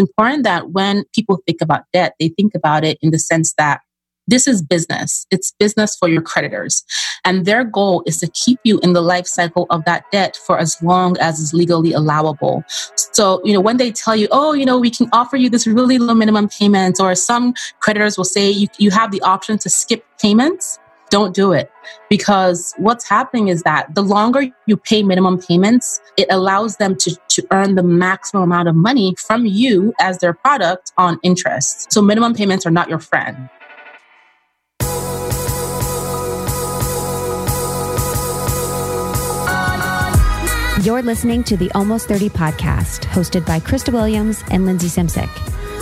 important that when people think about debt, they think about it in the sense that this is business. It's business for your creditors. And their goal is to keep you in the life cycle of that debt for as long as is legally allowable. So, you know, when they tell you, oh, you know, we can offer you this really low minimum payment, or some creditors will say you, you have the option to skip payments, don't do it. Because what's happening is that the longer you pay minimum payments, it allows them to, to earn the maximum amount of money from you as their product on interest. So minimum payments are not your friend. You're listening to the Almost 30 podcast, hosted by Krista Williams and Lindsay Simsek.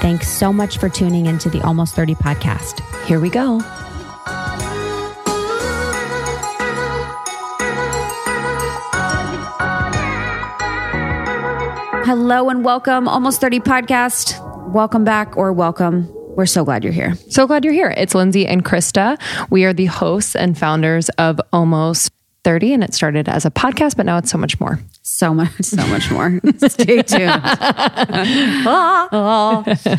Thanks so much for tuning into the Almost 30 podcast. Here we go. Hello and welcome, Almost 30 podcast. Welcome back or welcome. We're so glad you're here. So glad you're here. It's Lindsay and Krista. We are the hosts and founders of Almost 30, and it started as a podcast, but now it's so much more so much, so much more. Stay tuned.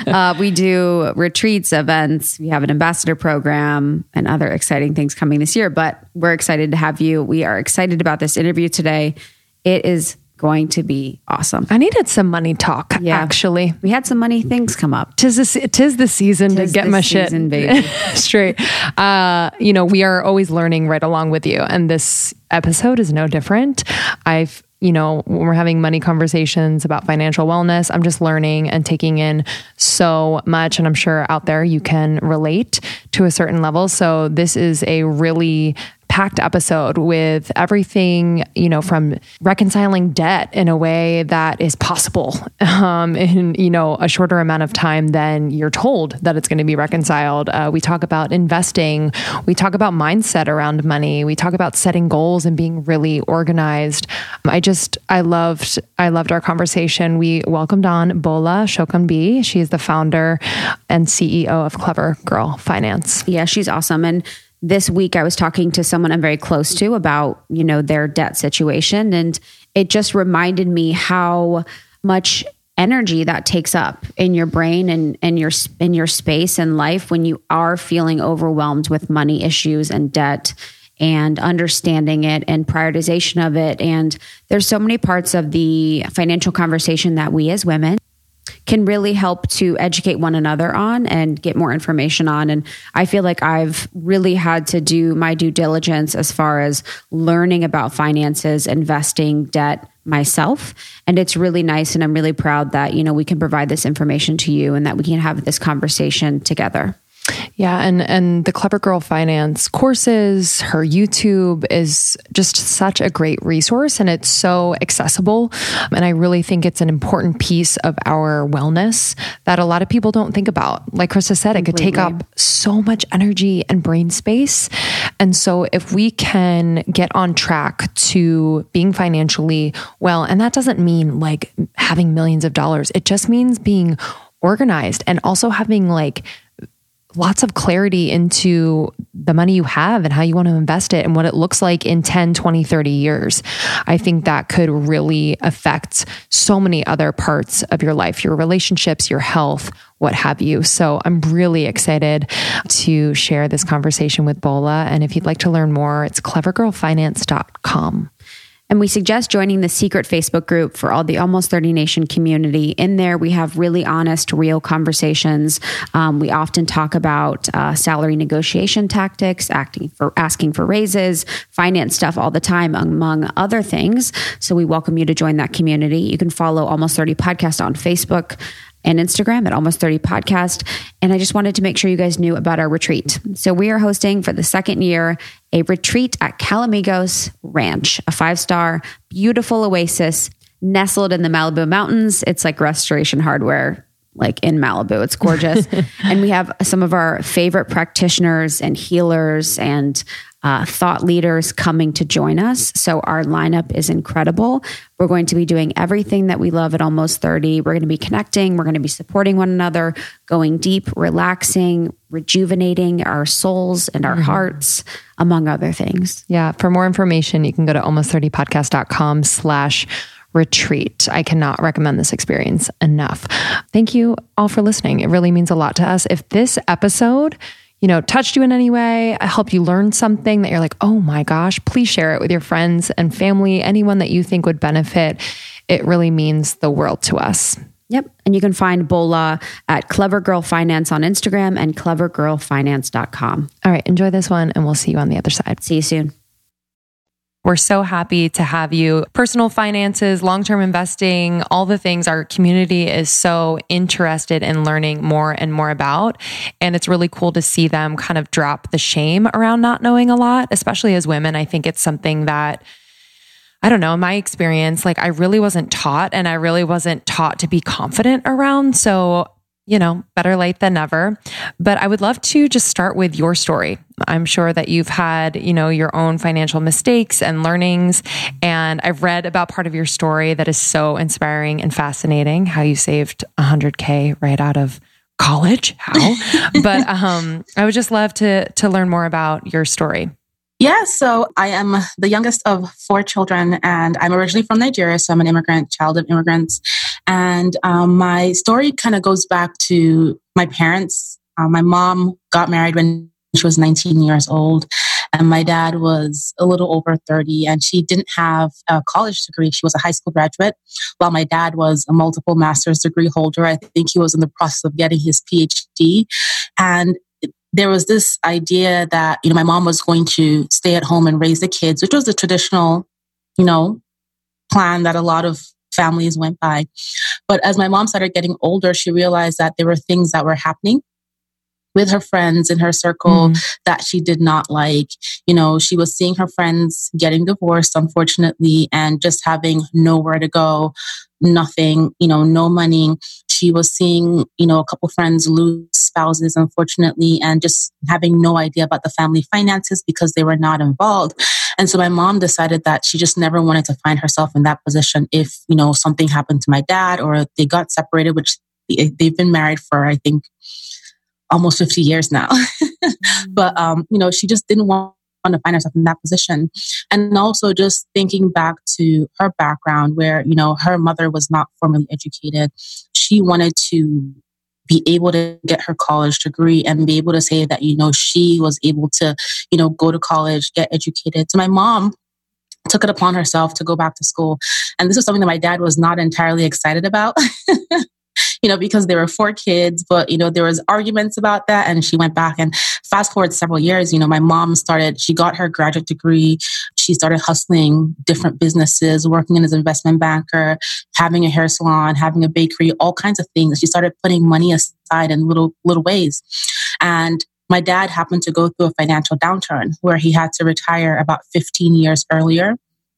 uh, we do retreats, events. We have an ambassador program and other exciting things coming this year. But we're excited to have you. We are excited about this interview today. It is going to be awesome. I needed some money talk. Yeah. actually, we had some money things come up. Tis the tis the season tis to get my season, shit straight. Uh, you know, we are always learning right along with you, and this episode is no different. I've you know, when we're having money conversations about financial wellness, I'm just learning and taking in so much. And I'm sure out there you can relate to a certain level. So this is a really packed episode with everything, you know, from reconciling debt in a way that is possible um, in, you know, a shorter amount of time than you're told that it's going to be reconciled. Uh, we talk about investing. We talk about mindset around money. We talk about setting goals and being really organized. I just, I loved, I loved our conversation. We welcomed on Bola Sokunbi. She's the founder and CEO of Clever Girl Finance. Yeah, she's awesome. And this week I was talking to someone I'm very close to about, you know, their debt situation and it just reminded me how much energy that takes up in your brain and and your in your space and life when you are feeling overwhelmed with money issues and debt and understanding it and prioritization of it. And there's so many parts of the financial conversation that we as women can really help to educate one another on and get more information on. And I feel like I've really had to do my due diligence as far as learning about finances, investing, debt myself. And it's really nice. And I'm really proud that, you know, we can provide this information to you and that we can have this conversation together. Yeah, and and the Clever Girl Finance courses, her YouTube is just such a great resource and it's so accessible. And I really think it's an important piece of our wellness that a lot of people don't think about. Like Krista said, it could take up so much energy and brain space. And so if we can get on track to being financially well, and that doesn't mean like having millions of dollars. It just means being organized and also having like lots of clarity into the money you have and how you want to invest it and what it looks like in 10, 20, 30 years. I think that could really affect so many other parts of your life, your relationships, your health, what have you. So I'm really excited to share this conversation with Bola. And if you'd like to learn more, it's clevergirlfinance.com. And we suggest joining the secret Facebook group for all the Almost 30 Nation community. In there, we have really honest, real conversations. Um, we often talk about uh, salary negotiation tactics, acting for asking for raises, finance stuff all the time, among other things. So we welcome you to join that community. You can follow Almost 30 Podcast on Facebook. And Instagram at Almost 30 Podcast. And I just wanted to make sure you guys knew about our retreat. So we are hosting for the second year a retreat at Calamigos Ranch, a five star, beautiful oasis nestled in the Malibu Mountains. It's like restoration hardware like in Malibu. It's gorgeous. and we have some of our favorite practitioners and healers and uh, thought leaders coming to join us. So our lineup is incredible. We're going to be doing everything that we love at Almost 30. We're going to be connecting, we're going to be supporting one another, going deep, relaxing, rejuvenating our souls and our mm-hmm. hearts, among other things. Yeah. For more information, you can go to almost30podcast.com slash retreat. I cannot recommend this experience enough. Thank you all for listening. It really means a lot to us. If this episode you know, touched you in any way, helped you learn something that you're like, oh my gosh, please share it with your friends and family, anyone that you think would benefit. It really means the world to us. Yep. And you can find Bola at Clever Girl Finance on Instagram and clevergirlfinance.com. All right. Enjoy this one, and we'll see you on the other side. See you soon. We're so happy to have you. Personal finances, long term investing, all the things our community is so interested in learning more and more about. And it's really cool to see them kind of drop the shame around not knowing a lot, especially as women. I think it's something that. I don't know, in my experience, like I really wasn't taught and I really wasn't taught to be confident around. So you know, better late than never. But I would love to just start with your story. I'm sure that you've had, you know, your own financial mistakes and learnings. And I've read about part of your story that is so inspiring and fascinating how you saved 100K right out of college. How? but um, I would just love to to learn more about your story. Yeah, so I am the youngest of four children, and I'm originally from Nigeria. So I'm an immigrant, child of immigrants. And um, my story kind of goes back to my parents. Uh, my mom got married when she was 19 years old, and my dad was a little over 30, and she didn't have a college degree. She was a high school graduate, while my dad was a multiple master's degree holder. I think he was in the process of getting his PhD. And there was this idea that, you know, my mom was going to stay at home and raise the kids, which was the traditional, you know, plan that a lot of families went by. But as my mom started getting older, she realized that there were things that were happening with her friends in her circle mm. that she did not like. You know, she was seeing her friends getting divorced, unfortunately, and just having nowhere to go, nothing, you know, no money. She was seeing, you know, a couple friends lose spouses, unfortunately, and just having no idea about the family finances because they were not involved. And so my mom decided that she just never wanted to find herself in that position if, you know, something happened to my dad or they got separated, which they've been married for, I think, almost 50 years now. but, mm. um, you know, she just didn't want to find herself in that position. And also just thinking back to her background where, you know, her mother was not formally educated. She wanted to be able to get her college degree and be able to say that, you know, she was able to, you know, go to college, get educated. So my mom took it upon herself to go back to school. And this was something that my dad was not entirely excited about. you know, because there were four kids, but, you know, there was arguments about that. And she went back and fast forward several years, you know, my mom started, she got her graduate degree. She started hustling different businesses, working as an investment banker, having a hair salon, having a bakery, all kinds of things. She started putting money aside in little, little ways. And my dad happened to go through a financial downturn where he had to retire about 15 years earlier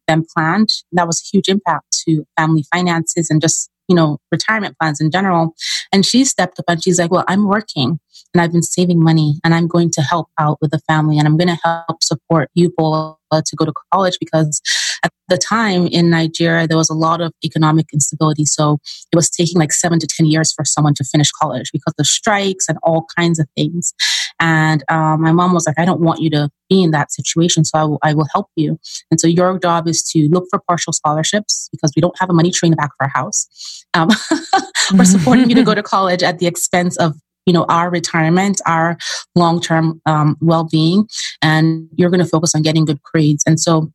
than planned. That was a huge impact to family finances and just you know, retirement plans in general. And she stepped up and she's like, well, I'm working and I've been saving money and I'm going to help out with the family and I'm going to help support you, Bola, to go to college because at the time in Nigeria, there was a lot of economic instability. So it was taking like seven to 10 years for someone to finish college because of strikes and all kinds of things. And um, my mom was like, I don't want you to be in that situation. So I will, I will help you. And so your job is to look for partial scholarships because we don't have a money tree in the back of our house. Um, we're supporting you to go to college at the expense of you know our retirement our long-term um, well-being and you're going to focus on getting good grades and so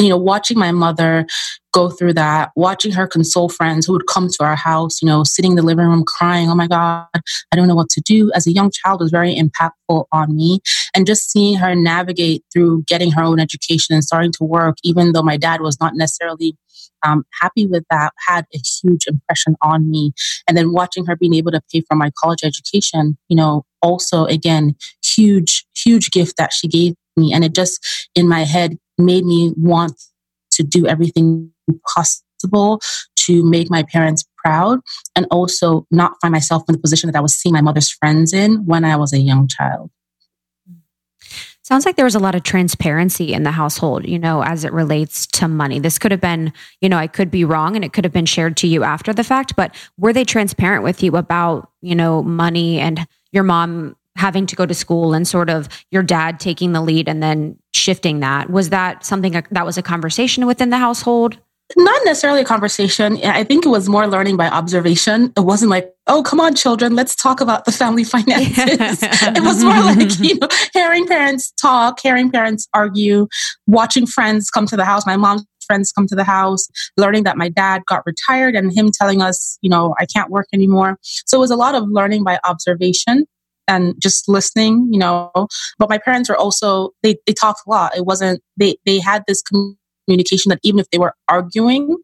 you know watching my mother go through that, watching her console friends who would come to our house, you know, sitting in the living room crying, oh my God, I don't know what to do. As a young child was very impactful on me. And just seeing her navigate through getting her own education and starting to work, even though my dad was not necessarily um, happy with that, had a huge impression on me. And then watching her being able to pay for my college education, you know, also again, huge, huge gift that she gave me. And it just in my head made me want to do everything possible to make my parents proud and also not find myself in the position that I was seeing my mother's friends in when I was a young child. Sounds like there was a lot of transparency in the household, you know, as it relates to money. This could have been, you know, I could be wrong and it could have been shared to you after the fact, but were they transparent with you about, you know, money and your mom having to go to school and sort of your dad taking the lead and then shifting that? Was that something that was a conversation within the household? Not necessarily a conversation. I think it was more learning by observation. It wasn't like, oh, come on, children, let's talk about the family finances. it was more like, you know, hearing parents talk, hearing parents argue, watching friends come to the house. My mom's friends come to the house, learning that my dad got retired and him telling us, you know, I can't work anymore. So it was a lot of learning by observation and just listening, you know. But my parents were also they they talked a lot. It wasn't they they had this communication that even if they were arguing,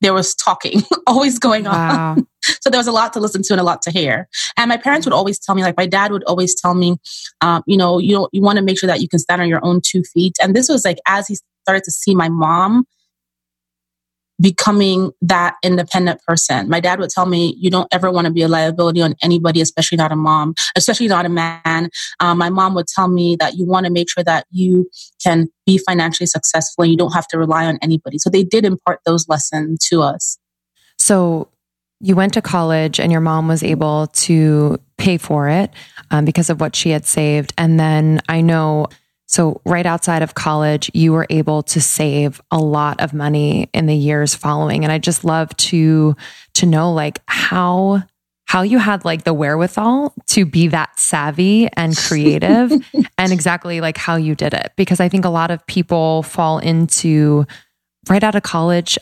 there was talking always going wow. on. so there was a lot to listen to and a lot to hear. And my parents would always tell me, like my dad would always tell me, um, you know, you you want to make sure that you can stand on your own two feet. And this was like as he started to see my mom becoming that independent person. My dad would tell me, you don't ever want to be a liability on anybody, especially not a mom, especially not a man. Um, my mom would tell me that you want to make sure that you can be financially successful and you don't have to rely on anybody. So they did impart those lessons to us. So you went to college and your mom was able to pay for it um, because of what she had saved. And then I know so right outside of college, you were able to save a lot of money in the years following. And I just love to to know like how how you had like the wherewithal to be that savvy and creative and exactly like how you did it because I think a lot of people fall into right out of college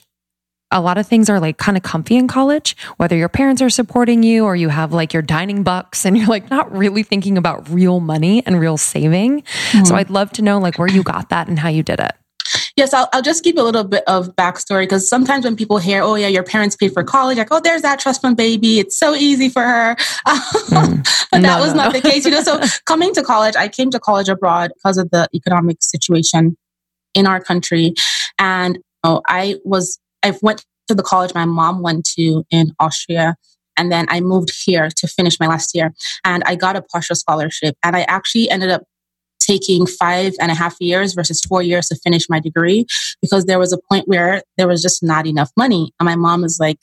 a lot of things are like kind of comfy in college, whether your parents are supporting you or you have like your dining bucks and you're like not really thinking about real money and real saving. Mm-hmm. So I'd love to know like where you got that and how you did it. Yes, I'll, I'll just give a little bit of backstory because sometimes when people hear, oh, yeah, your parents paid for college, like, oh, there's that trust fund baby. It's so easy for her. Mm. but that was no, not no. the case. You know, so coming to college, I came to college abroad because of the economic situation in our country. And oh, I was I went to the college my mom went to in Austria. And then I moved here to finish my last year. And I got a partial scholarship. And I actually ended up taking five and a half years versus four years to finish my degree because there was a point where there was just not enough money. And my mom was like,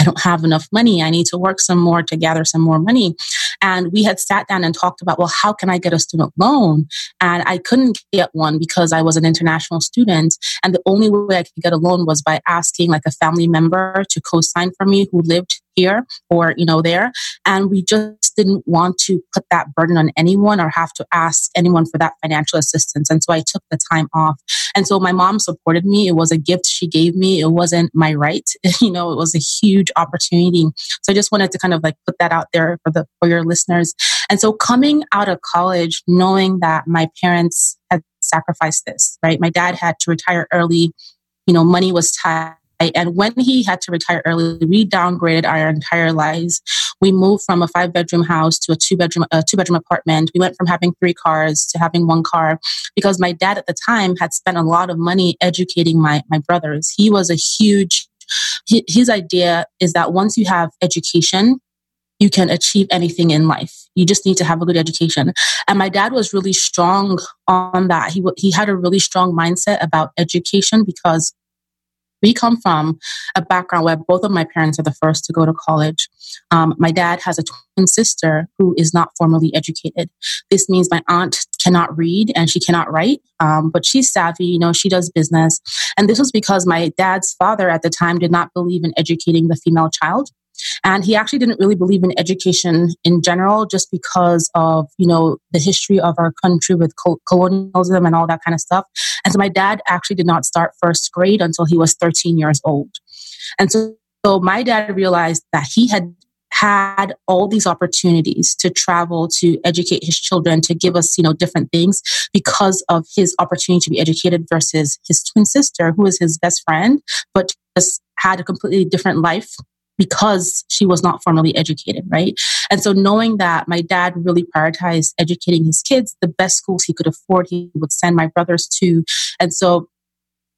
I don't have enough money. I need to work some more to gather some more money. And we had sat down and talked about, well, how can I get a student loan? And I couldn't get one because I was an international student. And the only way I could get a loan was by asking like a family member to co-sign for me who lived here or, you know, there. And we just didn't want to put that burden on anyone or have to ask anyone for that financial assistance. And so I took the time off. And so my mom supported me. It was a gift she gave me. It wasn't my right. you know, it was a huge opportunity. So I just wanted to kind of like put that out there for the, for your listeners. And so coming out of college, knowing that my parents had sacrificed this, right? My dad had to retire early. You know, money was tight and when he had to retire early, we downgraded our entire lives. We moved from a five bedroom house to a two bedroom, a two bedroom apartment. We went from having three cars to having one car because my dad at the time had spent a lot of money educating my, my brothers. He was a huge, his idea is that once you have education, you can achieve anything in life. You just need to have a good education. And my dad was really strong on that. He, he had a really strong mindset about education because we come from a background where both of my parents are the first to go to college. Um, my dad has a twin sister who is not formally educated. This means my aunt cannot read and she cannot write, um, but she's savvy. You know, she does business. And this was because my dad's father at the time did not believe in educating the female child. And he actually didn't really believe in education in general, just because of, you know, the history of our country with colonialism and all that kind of stuff. And so my dad actually did not start first grade until he was 13 years old. And so, so my dad realized that he had had all these opportunities to travel to educate his children to give us you know different things because of his opportunity to be educated versus his twin sister who is his best friend but just had a completely different life because she was not formally educated, right? And so knowing that my dad really prioritized educating his kids, the best schools he could afford, he would send my brothers to. And so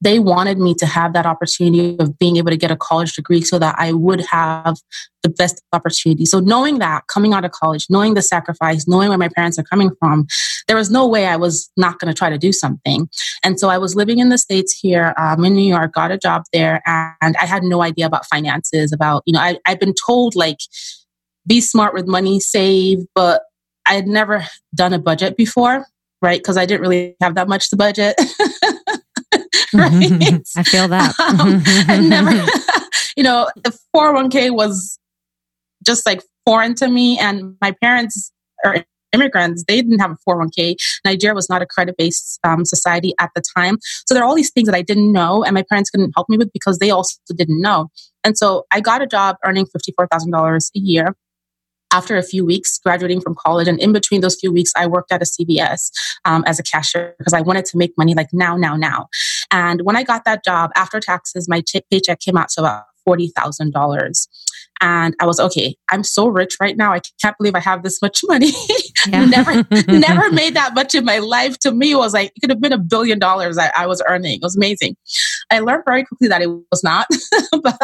they wanted me to have that opportunity of being able to get a college degree so that I would have the best opportunity. So knowing that coming out of college, knowing the sacrifice, knowing where my parents are coming from, there was no way I was not going to try to do something. And so I was living in the States here um, in New York, got a job there, and I had no idea about finances, about, you know, I, I've been told like, be smart with money, save, but I had never done a budget before, right? Because I didn't really have that much to budget. right? I feel that. um, and never, you know, the 401k was just like foreign to me. And my parents are immigrants. They didn't have a 401k. Nigeria was not a credit based um, society at the time. So there are all these things that I didn't know and my parents couldn't help me with because they also didn't know. And so I got a job earning $54,000 a year after a few weeks graduating from college and in between those few weeks i worked at a cvs um, as a cashier because i wanted to make money like now now now and when i got that job after taxes my t- paycheck came out to about $40000 and I was okay. I'm so rich right now. I can't believe I have this much money. Yeah. never, never made that much in my life. To me, it was like it could have been a billion dollars I, I was earning. It was amazing. I learned very quickly that it was not, but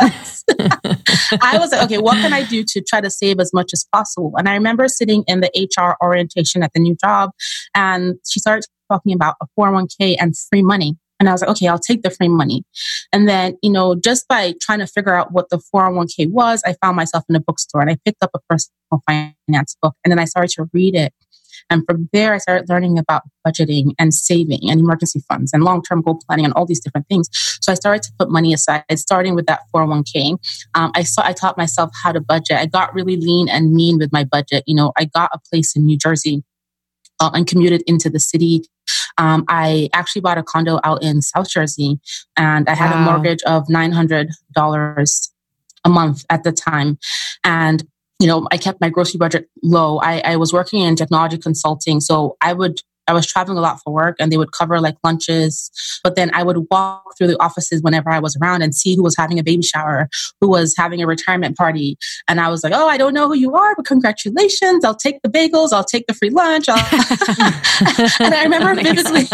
I was like, okay, what can I do to try to save as much as possible? And I remember sitting in the HR orientation at the new job, and she started talking about a 401k and free money. And I was like, okay, I'll take the free money. And then, you know, just by trying to figure out what the 401k was, I found myself in a bookstore and I picked up a personal finance book and then I started to read it. And from there, I started learning about budgeting and saving and emergency funds and long term goal planning and all these different things. So I started to put money aside, starting with that 401k. Um, I saw, I taught myself how to budget. I got really lean and mean with my budget. You know, I got a place in New Jersey uh, and commuted into the city um, I actually bought a condo out in South Jersey and I had wow. a mortgage of $900 a month at the time. And you know, I kept my grocery budget low. I, I was working in technology consulting, so I would I was traveling a lot for work and they would cover like lunches. But then I would walk through the offices whenever I was around and see who was having a baby shower, who was having a retirement party. And I was like, oh, I don't know who you are, but congratulations. I'll take the bagels. I'll take the free lunch. and I remember vividly.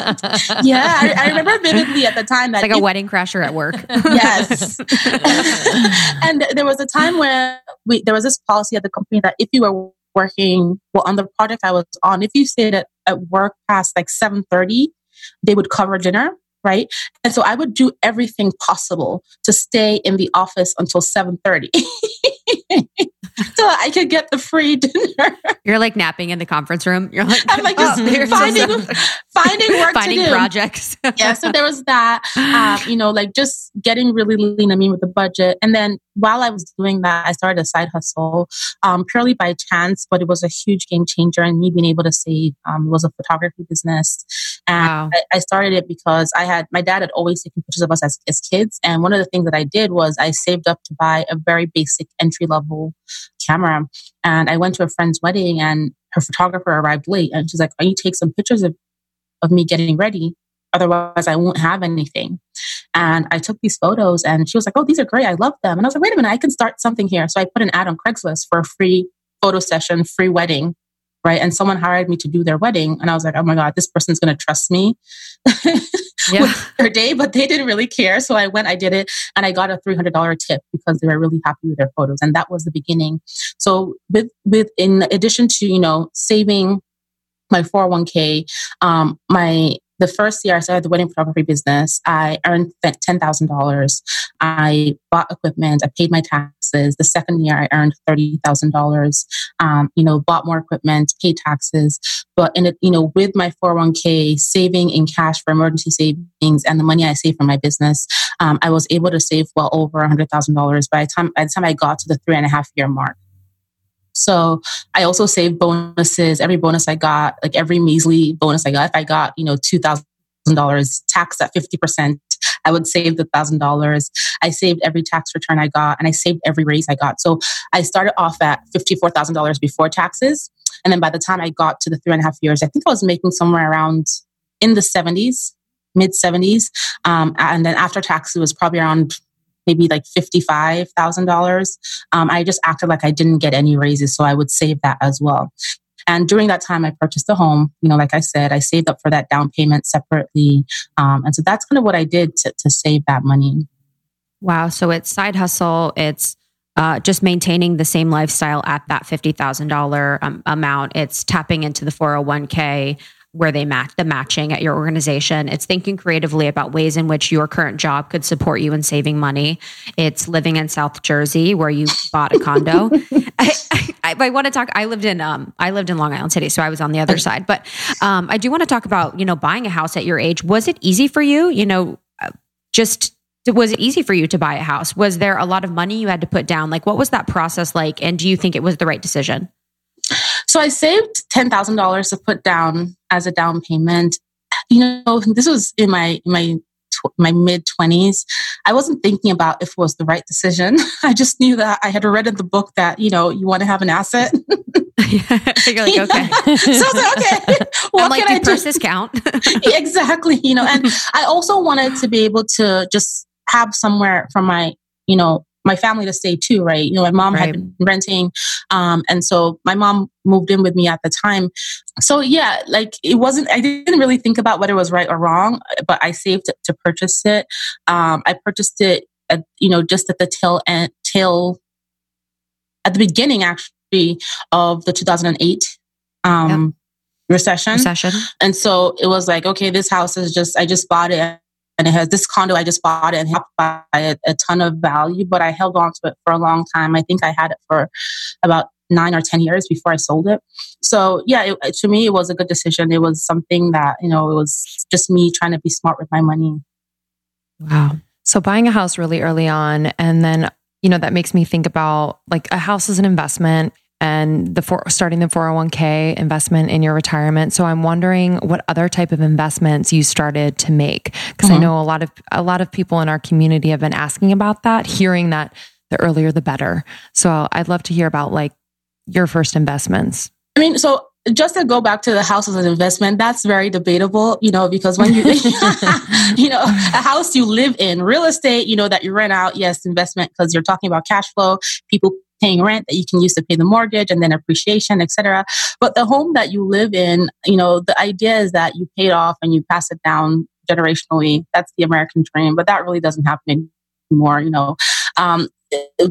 yeah, I, I, remember vividly at the time that. It's like a wedding crasher at work. yes. and there was a time where we, there was this policy at the company that if you were working well on the project I was on, if you stayed at, at work past like 7:30, they would cover dinner, right? And so I would do everything possible to stay in the office until 7:30. so I could get the free dinner. You're like napping in the conference room. You're like, I'm like just oh, finding, finding work finding to do. projects. yeah. So there was that, um, you know, like just getting really lean. I mean, with the budget. And then while I was doing that, I started a side hustle, um, purely by chance, but it was a huge game changer. And me being able to save um, was a photography business. And wow. I, I, started it because I had, my dad had always taken pictures of us as, as kids. And one of the things that I did was I saved up to buy a very basic entry level camera. And I went to a friend's wedding and her photographer arrived late and she's like, Are you take some pictures of, of me getting ready? Otherwise, I won't have anything. And I took these photos and she was like, Oh, these are great. I love them. And I was like, Wait a minute, I can start something here. So I put an ad on Craigslist for a free photo session, free wedding right? And someone hired me to do their wedding. And I was like, oh my God, this person's going to trust me yeah. with their day, but they didn't really care. So I went, I did it, and I got a $300 tip because they were really happy with their photos. And that was the beginning. So with, with, in addition to, you know, saving my 401k, um, my, the first year I started the wedding photography business, I earned $10,000. I bought equipment. I paid my taxes. The second year I earned $30,000. Um, you know, bought more equipment, paid taxes. But in it, you know, with my 401k saving in cash for emergency savings and the money I saved from my business, um, I was able to save well over $100,000 by the time, by the time I got to the three and a half year mark. So I also saved bonuses. Every bonus I got, like every measly bonus I got, if I got, you know, $2,000 tax at 50%, I would save the thousand dollars. I saved every tax return I got and I saved every raise I got. So I started off at $54,000 before taxes. And then by the time I got to the three and a half years, I think I was making somewhere around in the 70s, mid 70s. Um, and then after taxes, it was probably around maybe like $55,000. Um, I just acted like I didn't get any raises. So I would save that as well. And during that time, I purchased a home. You know, like I said, I saved up for that down payment separately. Um, and so that's kind of what I did to, to save that money. Wow. So it's side hustle. It's uh, just maintaining the same lifestyle at that $50,000 um, amount. It's tapping into the 401k where they match the matching at your organization. It's thinking creatively about ways in which your current job could support you in saving money. It's living in South Jersey where you bought a condo. I, I, I, want to talk. I lived in um, I lived in Long Island City, so I was on the other side. But um, I do want to talk about you know buying a house at your age. Was it easy for you? You know, uh, just was it easy for you to buy a house? Was there a lot of money you had to put down? Like, what was that process like? And do you think it was the right decision? So I saved ten thousand dollars to put down as a down payment. You know, this was in my my my mid 20s i wasn't thinking about if it was the right decision i just knew that i had read in the book that you know you want to have an asset You're like, okay. so I was like, okay, what like, can I do? this count? exactly. You know, and I also wanted to be able to just have somewhere for my, you know, my family to stay too, right? You know, my mom right. had been renting. Um, and so my mom moved in with me at the time. So yeah, like it wasn't, I didn't really think about whether it was right or wrong, but I saved to, purchase it. Um, I purchased it, at, you know, just at the tail end, tail, at the beginning actually of the 2008, um, recession. Recession. And so it was like, okay, this house is just, I just bought it and it has this condo. I just bought it and helped buy a, a ton of value, but I held on to it for a long time. I think I had it for about nine or 10 years before I sold it. So yeah, it, to me, it was a good decision. It was something that, you know, it was just me trying to be smart with my money. Wow. So buying a house really early on and then, you know, that makes me think about like a house is an investment and the for, starting the 401k investment in your retirement. So I'm wondering what other type of investments you started to make because mm-hmm. I know a lot of a lot of people in our community have been asking about that, hearing that the earlier the better. So I'd love to hear about like your first investments. I mean, so just to go back to the house as an investment, that's very debatable, you know, because when you, you know, a house you live in, real estate, you know, that you rent out, yes, investment, because you're talking about cash flow, people paying rent that you can use to pay the mortgage and then appreciation, etc. But the home that you live in, you know, the idea is that you pay it off and you pass it down generationally. That's the American dream, but that really doesn't happen anymore, you know. Um,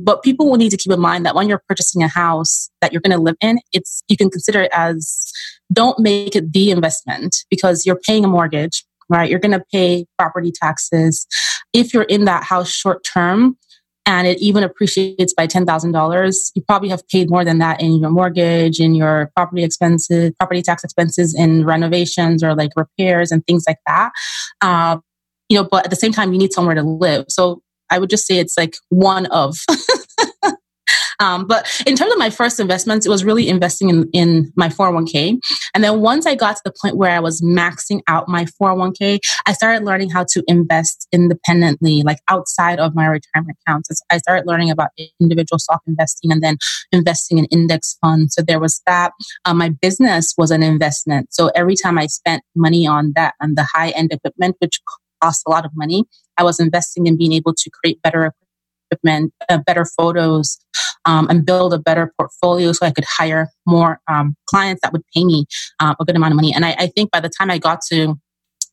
but people will need to keep in mind that when you're purchasing a house that you're going to live in, it's you can consider it as don't make it the investment because you're paying a mortgage, right? You're going to pay property taxes. If you're in that house short term, and it even appreciates by $10,000, you probably have paid more than that in your mortgage, in your property expenses, property tax expenses, in renovations or like repairs and things like that. Uh, you know, but at the same time, you need somewhere to live. So I would just say it's like one of Um, but in terms of my first investments, it was really investing in, in my 401k. And then once I got to the point where I was maxing out my 401k, I started learning how to invest independently, like outside of my retirement accounts. I started learning about individual stock investing and then investing in index funds. So there was that. Um, my business was an investment. So every time I spent money on that, on the high end equipment, which cost a lot of money, I was investing in being able to create better equipment, uh, better photos, um, and build a better portfolio so I could hire more um, clients that would pay me uh, a good amount of money. And I, I think by the time I got to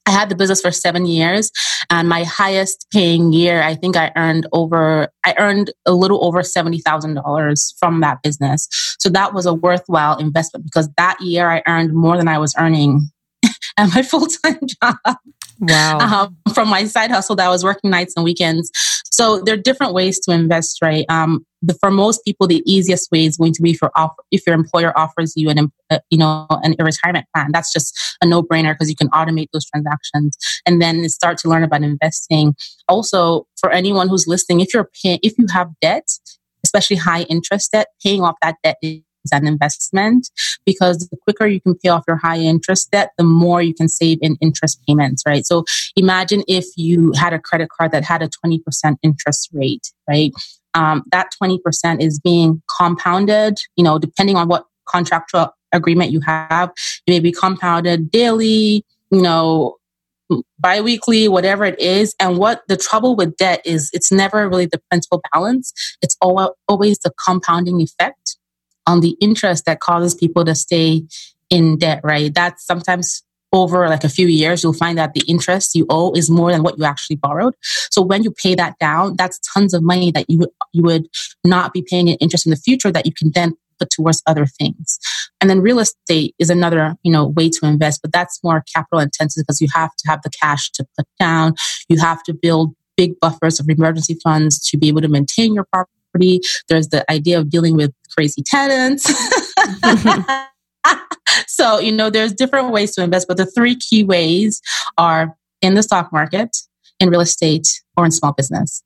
I had the business for seven years and my highest paying year, I think I earned over, I earned a little over $70,000 from that business. So that was a worthwhile investment because that year I earned more than I was earning at my full time job. Wow. Um, from my side hustle that I was working nights and weekends. So there are different ways to invest, right? Um, the, for most people, the easiest way is going to be for if your employer offers you an, uh, you know, an, a retirement plan. That's just a no brainer because you can automate those transactions and then start to learn about investing. Also, for anyone who's listening, if you're paying, if you have debt, especially high interest debt, paying off that debt is an investment because the quicker you can pay off your high interest debt, the more you can save in interest payments, right? So imagine if you had a credit card that had a 20% interest rate, right? Um, that 20% is being compounded, you know, depending on what contractual agreement you have, it may be compounded daily, you know, biweekly, whatever it is. And what the trouble with debt is, it's never really the principal balance. It's always the compounding effect on the interest that causes people to stay in debt, right? That's sometimes over like a few years, you'll find that the interest you owe is more than what you actually borrowed. So when you pay that down, that's tons of money that you would, you would not be paying in interest in the future that you can then put towards other things. And then real estate is another, you know, way to invest, but that's more capital intensive because you have to have the cash to put down. You have to build big buffers of emergency funds to be able to maintain your property. There's the idea of dealing with crazy tenants. so, you know, there's different ways to invest, but the three key ways are in the stock market, in real estate, or in small business.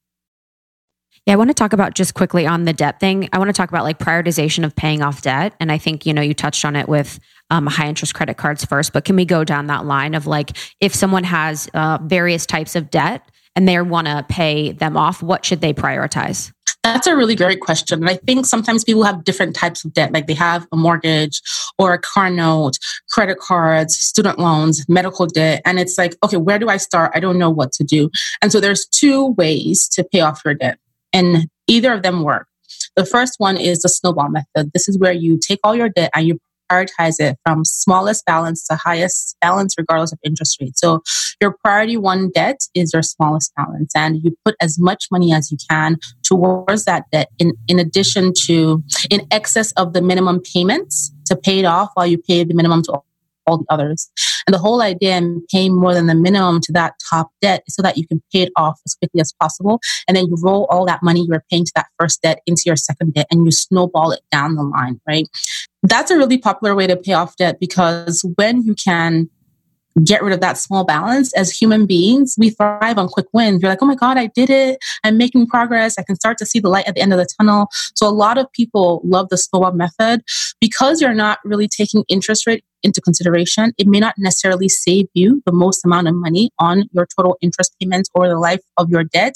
Yeah, I want to talk about just quickly on the debt thing. I want to talk about like prioritization of paying off debt. And I think, you know, you touched on it with um, high interest credit cards first, but can we go down that line of like if someone has uh, various types of debt and they want to pay them off, what should they prioritize? That's a really great question. And I think sometimes people have different types of debt, like they have a mortgage or a car note, credit cards, student loans, medical debt. And it's like, okay, where do I start? I don't know what to do. And so there's two ways to pay off your debt and either of them work. The first one is the snowball method. This is where you take all your debt and you prioritize it from smallest balance to highest balance, regardless of interest rate. So your priority one debt is your smallest balance, and you put as much money as you can towards that debt in, in addition to in excess of the minimum payments to pay it off while you pay the minimum to all the others. And the whole idea in paying more than the minimum to that top debt is so that you can pay it off as quickly as possible. And then you roll all that money you're paying to that first debt into your second debt and you snowball it down the line, right? That's a really popular way to pay off debt because when you can get rid of that small balance. As human beings we thrive on quick wins. You're like oh my god i did it. I'm making progress. I can start to see the light at the end of the tunnel. So a lot of people love the snowball method. Because you're not really taking interest rate into consideration it may not necessarily save you the most amount of money on your total interest payments or the life of your debt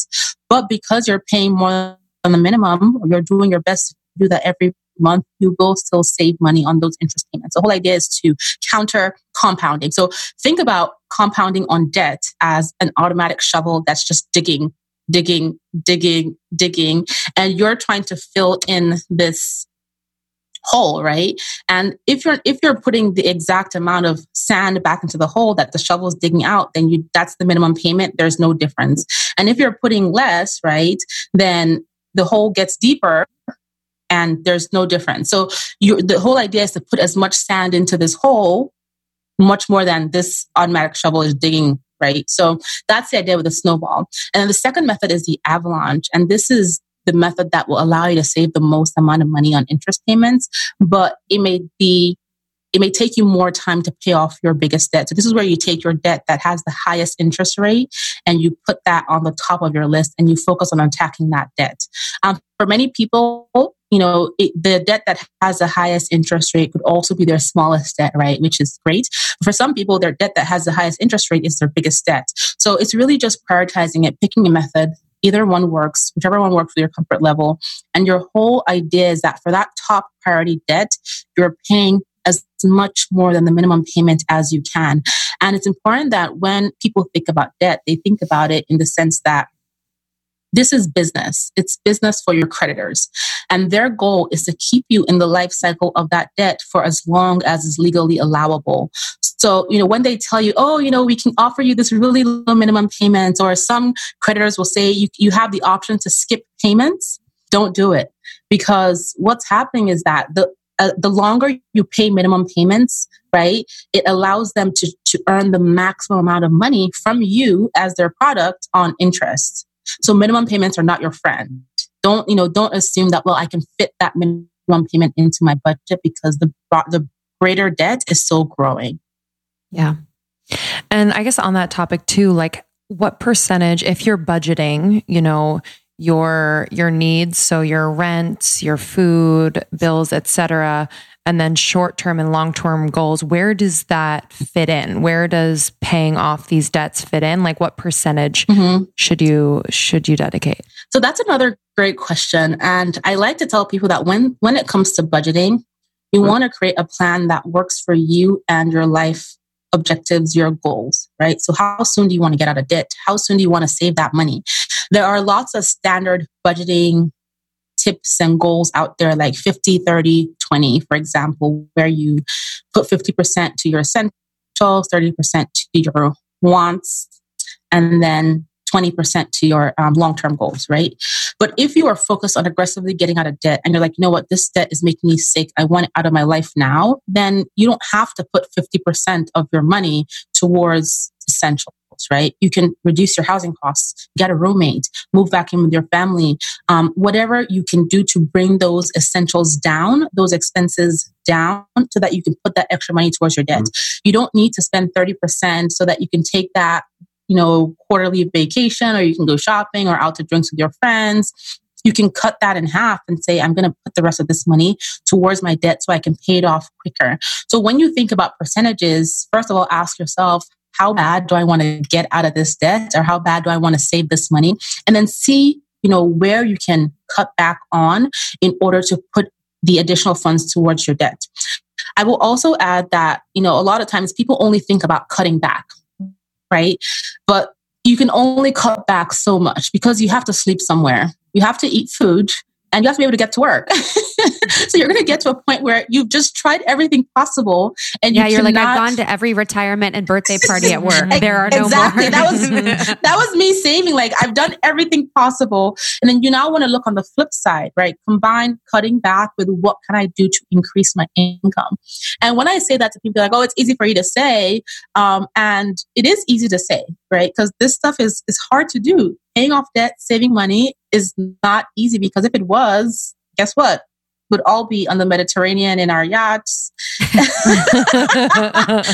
but because you're paying more than the minimum you're doing your best to do that every month, you will still save money on those interest payments. The whole idea is to counter compounding. So think about compounding on debt as an automatic shovel that's just digging, digging, digging, digging, and you're trying to fill in this hole right and if you're if you're putting the exact amount of sand back into the hole that the shovel is digging out then you that's the minimum payment there's no difference and if you're putting less right then the hole gets deeper and there's no difference. So you, the whole idea is to put as much sand into this hole, much more than this automatic shovel is digging, right? So that's the idea with the snowball. And the second method is the avalanche. And this is the method that will allow you to save the most amount of money on interest payments, but it may be it may take you more time to pay off your biggest debt. So this is where you take your debt that has the highest interest rate and you put that on the top of your list and you focus on attacking that debt. Um, for many people, you know, it, the debt that has the highest interest rate could also be their smallest debt, right? Which is great. For some people, their debt that has the highest interest rate is their biggest debt. So it's really just prioritizing it, picking a method. Either one works, whichever one works for your comfort level. And your whole idea is that for that top priority debt, you're paying as much more than the minimum payment as you can. And it's important that when people think about debt, they think about it in the sense that this is business. It's business for your creditors. And their goal is to keep you in the life cycle of that debt for as long as is legally allowable. So, you know, when they tell you, oh, you know, we can offer you this really low minimum payments, or some creditors will say you, you have the option to skip payments, don't do it. Because what's happening is that the uh, the longer you pay minimum payments, right, it allows them to, to earn the maximum amount of money from you as their product on interest. So minimum payments are not your friend. Don't, you know, don't assume that, well, I can fit that minimum payment into my budget because the, the greater debt is still growing. Yeah. And I guess on that topic too, like what percentage, if you're budgeting, you know, your your needs so your rent your food bills etc and then short-term and long-term goals where does that fit in where does paying off these debts fit in like what percentage mm-hmm. should you should you dedicate so that's another great question and i like to tell people that when when it comes to budgeting you mm-hmm. want to create a plan that works for you and your life objectives, your goals, right? So how soon do you want to get out of debt? How soon do you want to save that money? There are lots of standard budgeting tips and goals out there like 50, 30, 20, for example, where you put 50% to your essentials, 30% to your wants, and then 20% to your um, long term goals, right? But if you are focused on aggressively getting out of debt and you're like, you know what, this debt is making me sick, I want it out of my life now, then you don't have to put 50% of your money towards essentials, right? You can reduce your housing costs, get a roommate, move back in with your family, um, whatever you can do to bring those essentials down, those expenses down, so that you can put that extra money towards your debt. Mm-hmm. You don't need to spend 30% so that you can take that you know, quarterly vacation or you can go shopping or out to drinks with your friends. You can cut that in half and say, I'm going to put the rest of this money towards my debt so I can pay it off quicker. So when you think about percentages, first of all, ask yourself, how bad do I want to get out of this debt or how bad do I want to save this money? And then see, you know, where you can cut back on in order to put the additional funds towards your debt. I will also add that, you know, a lot of times people only think about cutting back right? But you can only cut back so much because you have to sleep somewhere. You have to eat food and you have to be able to get to work. so you're going to get to a point where you've just tried everything possible, and yeah, you are like I've gone to every retirement and birthday party at work. there are no exactly. more. that was that was me saving. Like I've done everything possible, and then you now want to look on the flip side, right? Combine cutting back with what can I do to increase my income. And when I say that to people, like, oh, it's easy for you to say, um, and it is easy to say, right? Because this stuff is is hard to do. Paying off debt, saving money is not easy because if it was, guess what? would all be on the Mediterranean in our yachts.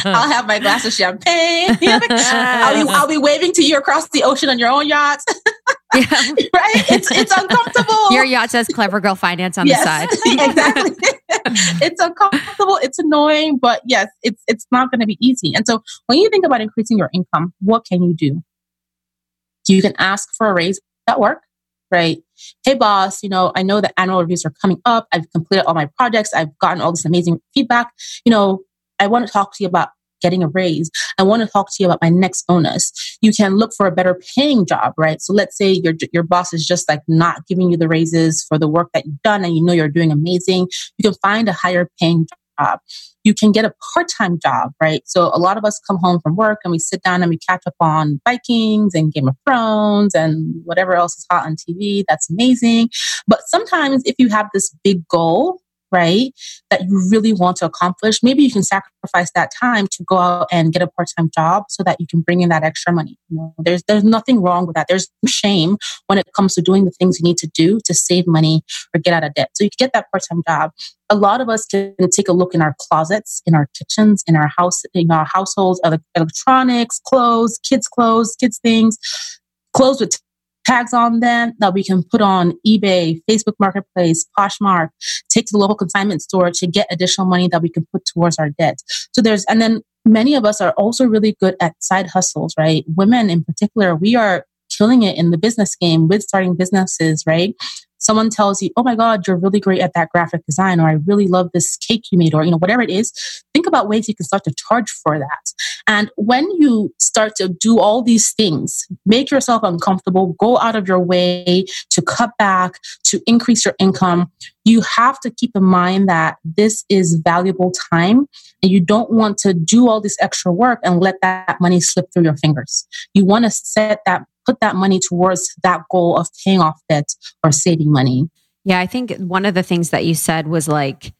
I'll have my glass of champagne. I'll, be, I'll be waving to you across the ocean on your own yacht. yeah. right? It's it's uncomfortable. Your yacht says "Clever Girl Finance" on yes, the side. exactly. it's uncomfortable. It's annoying, but yes, it's it's not going to be easy. And so, when you think about increasing your income, what can you do? You can ask for a raise at work right? Hey, boss, you know, I know that annual reviews are coming up. I've completed all my projects. I've gotten all this amazing feedback. You know, I want to talk to you about getting a raise. I want to talk to you about my next bonus. You can look for a better paying job, right? So let's say your your boss is just like not giving you the raises for the work that you've done and you know you're doing amazing. You can find a higher paying job you can get a part time job, right? So a lot of us come home from work and we sit down and we catch up on Vikings and Game of Thrones and whatever else is hot on TV. That's amazing. But sometimes if you have this big goal, right, that you really want to accomplish, maybe you can sacrifice that time to go out and get a part-time job so that you can bring in that extra money. You know, there's there's nothing wrong with that. There's shame when it comes to doing the things you need to do to save money or get out of debt. So you can get that part-time job. A lot of us can take a look in our closets, in our kitchens, in our house, in our households, electronics, clothes, kids' clothes, kids' things, clothes with tags on them that we can put on eBay, Facebook Marketplace, Poshmark, take to the local consignment store to get additional money that we can put towards our debt. So there's, and then many of us are also really good at side hustles, right? Women in particular, we are killing it in the business game with starting businesses, right? Someone tells you, oh my God, you're really great at that graphic design, or I really love this cake you made, or, you know, whatever it is, think about ways you can start to charge for that. And when you start to do all these things, make yourself uncomfortable, go out of your way to cut back, to increase your income, you have to keep in mind that this is valuable time and you don't want to do all this extra work and let that money slip through your fingers. You want to set that put that money towards that goal of paying off debt or saving money. Yeah, I think one of the things that you said was like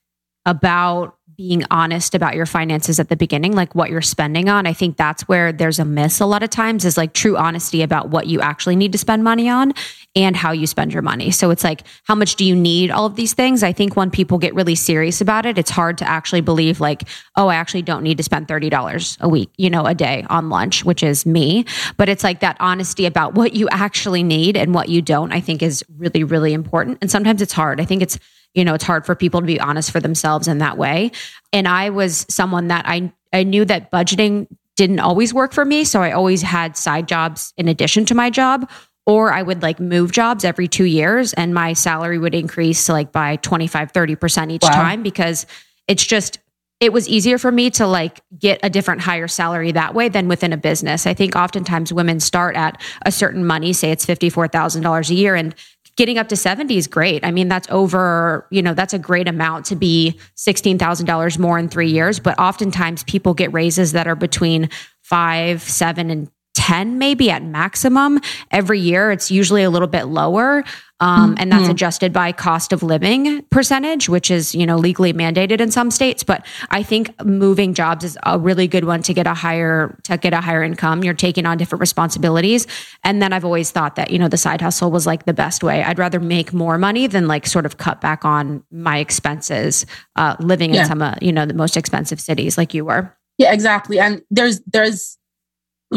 about being honest about your finances at the beginning, like what you're spending on. I think that's where there's a miss a lot of times is like true honesty about what you actually need to spend money on and how you spend your money. So it's like, how much do you need all of these things? I think when people get really serious about it, it's hard to actually believe like, oh, I actually don't need to spend $30 a week, you know, a day on lunch, which is me. But it's like that honesty about what you actually need and what you don't, I think is really, really important. And sometimes it's hard. I think it's you know, it's hard for people to be honest for themselves in that way. And I was someone that I I knew that budgeting didn't always work for me, so I always had side jobs in addition to my job or I would like move jobs every 2 years and my salary would increase like by 25 30% each wow. time because it's just it was easier for me to like get a different higher salary that way than within a business. I think oftentimes women start at a certain money, say it's $54,000 a year and getting up to 70 is great. I mean, that's over, you know, that's a great amount to be $16,000 more in three years. But oftentimes people get raises that are between five, seven, and 10 maybe at maximum every year. It's usually a little bit lower. Um, mm-hmm. and that's adjusted by cost of living percentage, which is, you know, legally mandated in some states. But I think moving jobs is a really good one to get a higher, to get a higher income. You're taking on different responsibilities. And then I've always thought that, you know, the side hustle was like the best way. I'd rather make more money than like sort of cut back on my expenses, uh, living yeah. in some, uh, you know, the most expensive cities like you were. Yeah, exactly. And there's, there's,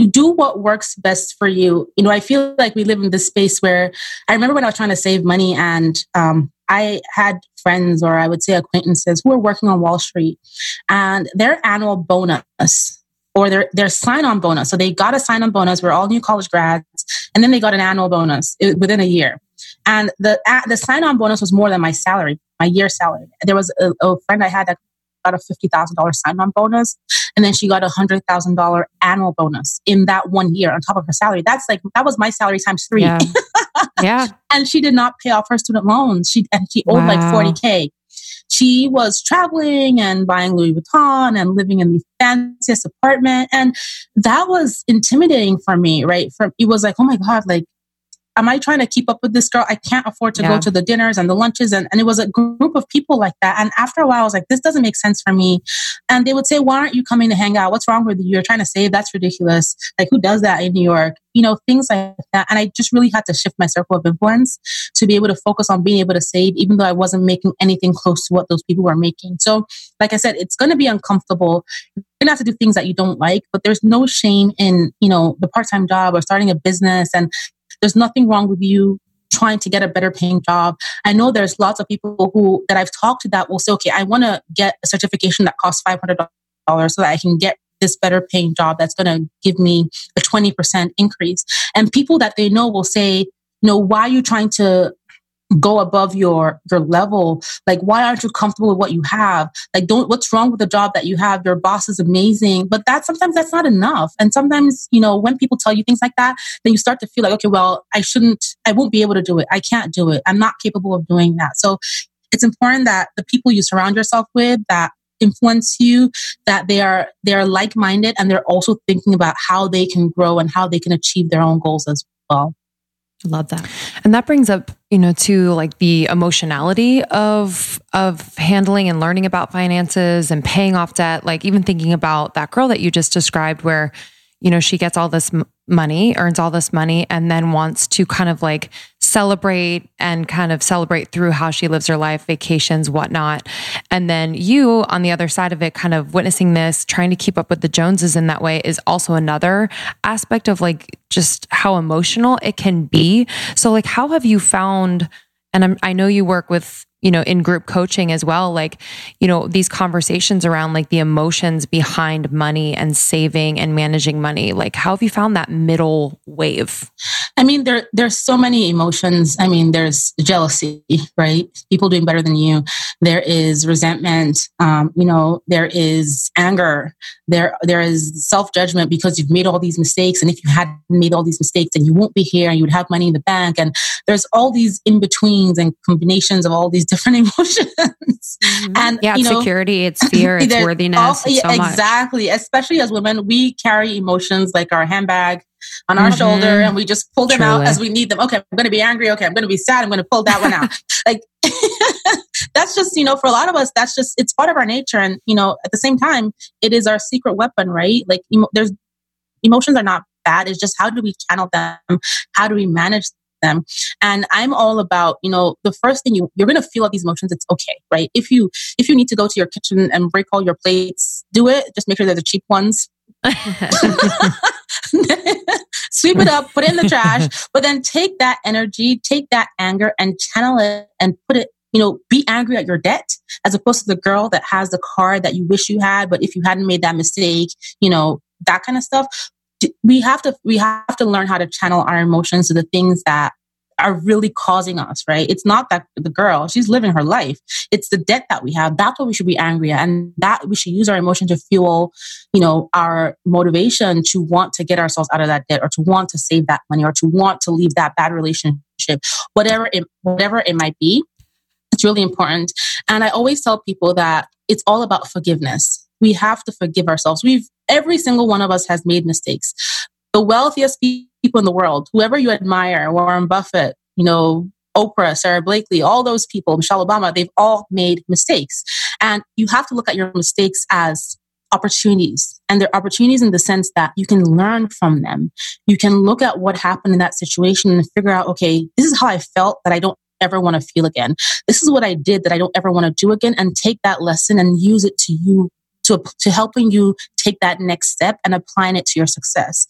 do what works best for you. You know, I feel like we live in this space where I remember when I was trying to save money and um, I had friends or I would say acquaintances who were working on Wall Street and their annual bonus or their, their sign on bonus. So they got a sign on bonus. We're all new college grads. And then they got an annual bonus within a year. And the, the sign on bonus was more than my salary, my year salary. There was a, a friend I had that got a $50,000 sign on bonus. And then she got a $100,000 annual bonus in that one year on top of her salary. That's like, that was my salary times three. Yeah. yeah. And she did not pay off her student loans. She, and she owed wow. like 40K. She was traveling and buying Louis Vuitton and living in the fanciest apartment. And that was intimidating for me, right? For, it was like, oh my God, like am I trying to keep up with this girl? I can't afford to yeah. go to the dinners and the lunches. And, and it was a group of people like that. And after a while, I was like, this doesn't make sense for me. And they would say, why aren't you coming to hang out? What's wrong with you? You're trying to save. That's ridiculous. Like, who does that in New York? You know, things like that. And I just really had to shift my circle of influence to be able to focus on being able to save, even though I wasn't making anything close to what those people were making. So, like I said, it's going to be uncomfortable. You're going to have to do things that you don't like, but there's no shame in, you know, the part-time job or starting a business and there's nothing wrong with you trying to get a better paying job. I know there's lots of people who that I've talked to that will say, okay, I want to get a certification that costs $500 so that I can get this better paying job that's going to give me a 20% increase. And people that they know will say, know, why are you trying to go above your your level. Like why aren't you comfortable with what you have? Like don't what's wrong with the job that you have? Your boss is amazing. But that sometimes that's not enough. And sometimes you know when people tell you things like that then you start to feel like okay well i shouldn't i won't be able to do it. I can't do it. I'm not capable of doing that. So it's important that the people you surround yourself with that influence you that they are they are like-minded and they're also thinking about how they can grow and how they can achieve their own goals as well Love that. And that brings up, you know, to like the emotionality of of handling and learning about finances and paying off debt. Like even thinking about that girl that you just described where you know, she gets all this money, earns all this money, and then wants to kind of like celebrate and kind of celebrate through how she lives her life, vacations, whatnot. And then you, on the other side of it, kind of witnessing this, trying to keep up with the Joneses in that way is also another aspect of like just how emotional it can be. So, like, how have you found? And I'm, I know you work with you know, in group coaching as well, like, you know, these conversations around like the emotions behind money and saving and managing money. Like, how have you found that middle wave? I mean, there there's so many emotions. I mean, there's jealousy, right? People doing better than you. There is resentment. Um, you know, there is anger. There there is self judgment because you've made all these mistakes, and if you hadn't made all these mistakes, then you won't be here, and you would have money in the bank. And there's all these in betweens and combinations of all these different emotions. Mm-hmm. And yeah, you know, security, it's fear, it's worthiness. All, it's so exactly. Much. Especially as women, we carry emotions like our handbag. on our mm-hmm. shoulder and we just pull them Truly. out as we need them. Okay, I'm going to be angry. Okay, I'm going to be sad. I'm going to pull that one out. like that's just, you know, for a lot of us, that's just, it's part of our nature. And, you know, at the same time, it is our secret weapon, right? Like emo- there's emotions are not bad. It's just how do we channel them? How do we manage them. And I'm all about, you know, the first thing you, you're going to feel all these emotions. It's okay, right? If you, if you need to go to your kitchen and break all your plates, do it. Just make sure they're the cheap ones. Sweep it up, put it in the trash, but then take that energy, take that anger and channel it and put it you know, be angry at your debt as opposed to the girl that has the car that you wish you had, but if you hadn't made that mistake, you know, that kind of stuff we have to we have to learn how to channel our emotions to the things that are really causing us, right? It's not that the girl, she's living her life. It's the debt that we have. That's what we should be angry at. And that we should use our emotion to fuel, you know, our motivation to want to get ourselves out of that debt or to want to save that money or to want to leave that bad relationship, whatever it, whatever it might be. It's really important. And I always tell people that it's all about forgiveness. We have to forgive ourselves. We've every single one of us has made mistakes. The wealthiest people in the world, whoever you admire, Warren Buffett, you know, Oprah, Sara Blakely, all those people, Michelle Obama, they've all made mistakes. And you have to look at your mistakes as opportunities. And they're opportunities in the sense that you can learn from them. You can look at what happened in that situation and figure out, okay, this is how I felt that I don't ever want to feel again. This is what I did that I don't ever want to do again and take that lesson and use it to you to, to helping you take that next step and applying it to your success.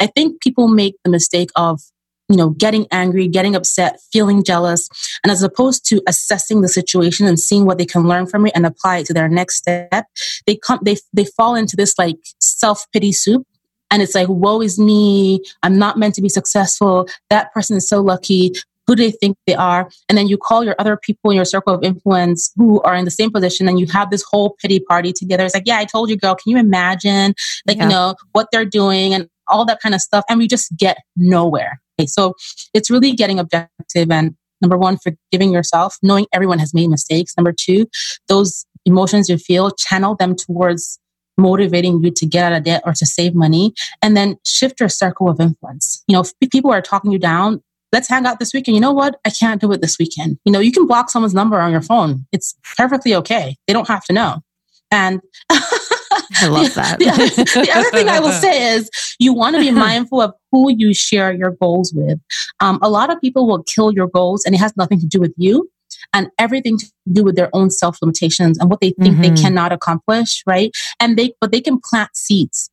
I think people make the mistake of you know, getting angry, getting upset, feeling jealous, and as opposed to assessing the situation and seeing what they can learn from it and apply it to their next step, they come, they, they fall into this like self pity soup. And it's like, woe is me. I'm not meant to be successful. That person is so lucky who do they think they are? And then you call your other people in your circle of influence who are in the same position and you have this whole pity party together. It's like, yeah, I told you, girl, can you imagine like, yeah. you know, what they're doing and all that kind of stuff. And we just get nowhere. Okay, so it's really getting objective and number one, forgiving yourself, knowing everyone has made mistakes. Number two, those emotions you feel, channel them towards motivating you to get out of debt or to save money and then shift your circle of influence. You know, if people are talking you down, let's hang out this weekend. You know what? I can't do it this weekend. You know, you can block someone's number on your phone. It's perfectly okay. They don't have to know. And I love that. the, the, other thing I will say is you want to be mindful of who you share your goals with. Um, a lot of people will kill your goals and it has nothing to do with you and everything to do with their own self limitations and what they think mm-hmm. they cannot accomplish, right? And they, but they can plant seeds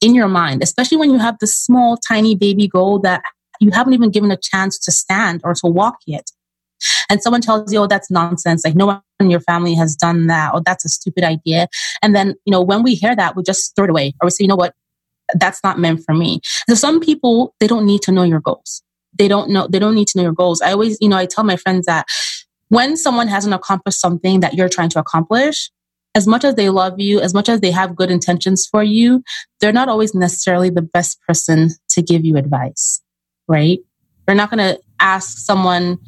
in your mind, especially when you have this small, tiny baby goal that you haven't even given a chance to stand or to walk yet. And someone tells you, oh, that's nonsense. Like no one in your family has done that. Oh, that's a stupid idea. And then, you know, when we hear that, we just throw it away or we say, you know what? That's not meant for me. So some people, they don't need to know your goals. They don't know, they don't need to know your goals. I always, you know, I tell my friends that when someone hasn't accomplished something that you're trying to accomplish, as much as they love you, as much as they have good intentions for you, they're not always necessarily the best person to give you advice right? You're not going to ask someone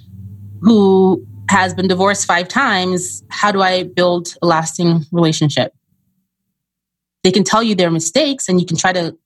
who has been divorced five times, how do I build a lasting relationship? They can tell you their mistakes and you can try to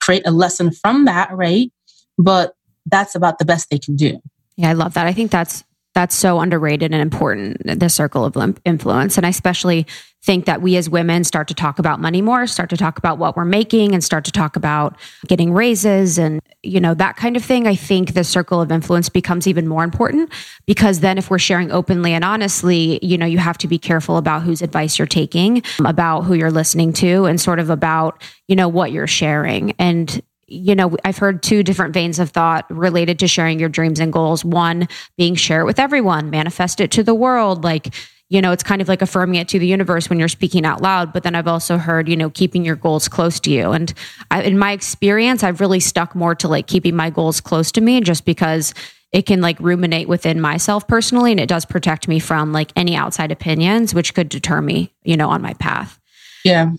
create a lesson from that, right? But that's about the best they can do. Yeah, I love that. I think that's that's so underrated and important the circle of influence. And i especially think that we as women start to talk about money more start to talk about what we're making and start to talk about getting raises and you know that kind of thing. I think the circle of influence becomes even more important because then if we're sharing openly and honestly you know you have to be careful about whose advice you're taking about who you're listening to and sort of about you know what you're sharing. And you know, I've heard two different veins of thought related to sharing your dreams and goals. One being share it with everyone, manifest it to the world. Like, you know, it's kind of like affirming it to the universe when you're speaking out loud. But then I've also heard, you know, keeping your goals close to you. And I, in my experience, I've really stuck more to like keeping my goals close to me just because it can like ruminate within myself personally. And it does protect me from like any outside opinions, which could deter me, you know, on my path. Yeah.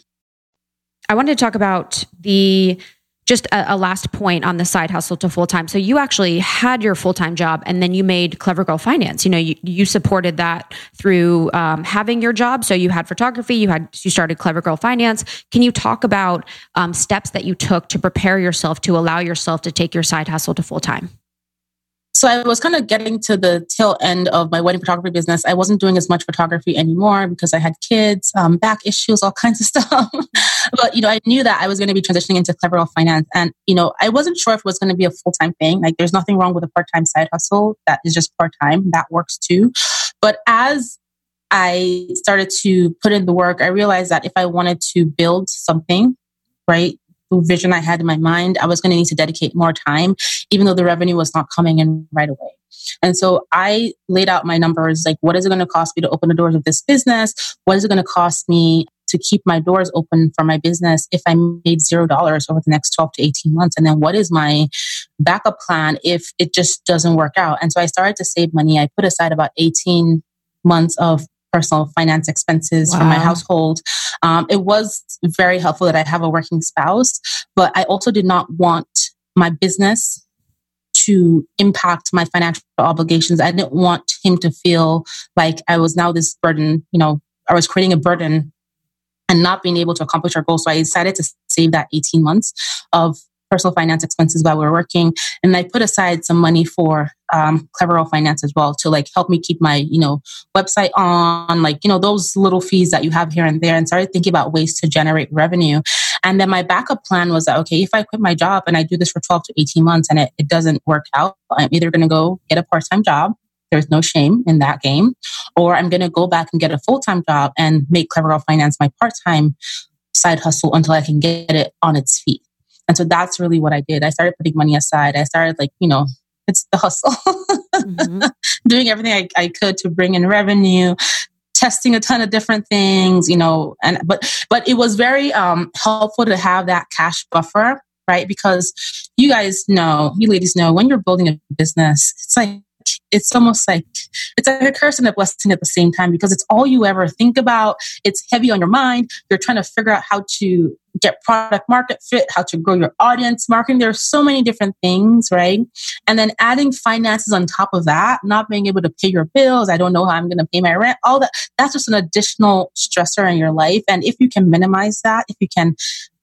I wanted to talk about the just a, a, last point on the side hustle to full time. So you actually had your full time job, and then you made Clever Girl Finance. You know, you, you supported that through um, having your job. So you had photography, you had you started Clever Girl Finance. Can you talk about um, steps that you took to prepare yourself to allow yourself to take your side hustle to full time? So I was kind of getting to the tail end of my wedding photography business. I wasn't doing as much photography anymore because I had kids, um, back issues, all kinds of stuff. but you know, I knew that I was going to be transitioning into Clever Finance, and you know, I wasn't sure if it was going to be a full time thing. Like, there's nothing wrong with a part time side hustle that is just part time. That works too. But as I started to put in the work, I realized that if I wanted to build something, right, vision I had in my mind, I was going to need to dedicate more time, even though the revenue was not coming in right away. And so I laid out my numbers like, what is it going to cost me to open the doors of this business? What is it going to cost me to keep my doors open for my business if I made zero dollars over the next 12 to 18 months? And then what is my backup plan if it just doesn't work out? And so I started to save money. I put aside about 18 months of personal finance expenses wow. for my household. Um, it was very helpful that I have a working spouse, but I also did not want my business to impact my financial obligations. I didn't want him to feel like I was now this burden, you know, I was creating a burden and not being able to accomplish our goals. So I decided to save that 18 months of personal finance expenses while we were working. And I put aside some money for um, Clever Girl Finance as well to like help me keep my, you know, website on, like, you know, those little fees that you have here and there and started thinking about ways to generate revenue. And then my backup plan was that, okay, if I quit my job and I do this for 12 to 18 months and it, it doesn't work out, I'm either going to go get a part time job. There's no shame in that game. Or I'm going to go back and get a full time job and make Clever Girl Finance my part time side hustle until I can get it on its feet. And so that's really what I did. I started putting money aside. I started like, you know, it's the hustle, mm-hmm. doing everything I, I could to bring in revenue, testing a ton of different things, you know, and but but it was very um, helpful to have that cash buffer, right? Because you guys know, you ladies know, when you're building a business, it's like it's almost like it's like a curse and a blessing at the same time because it's all you ever think about. It's heavy on your mind. You're trying to figure out how to get product market fit, how to grow your audience, marketing. There are so many different things, right? And then adding finances on top of that, not being able to pay your bills. I don't know how I'm going to pay my rent. All that. That's just an additional stressor in your life. And if you can minimize that, if you can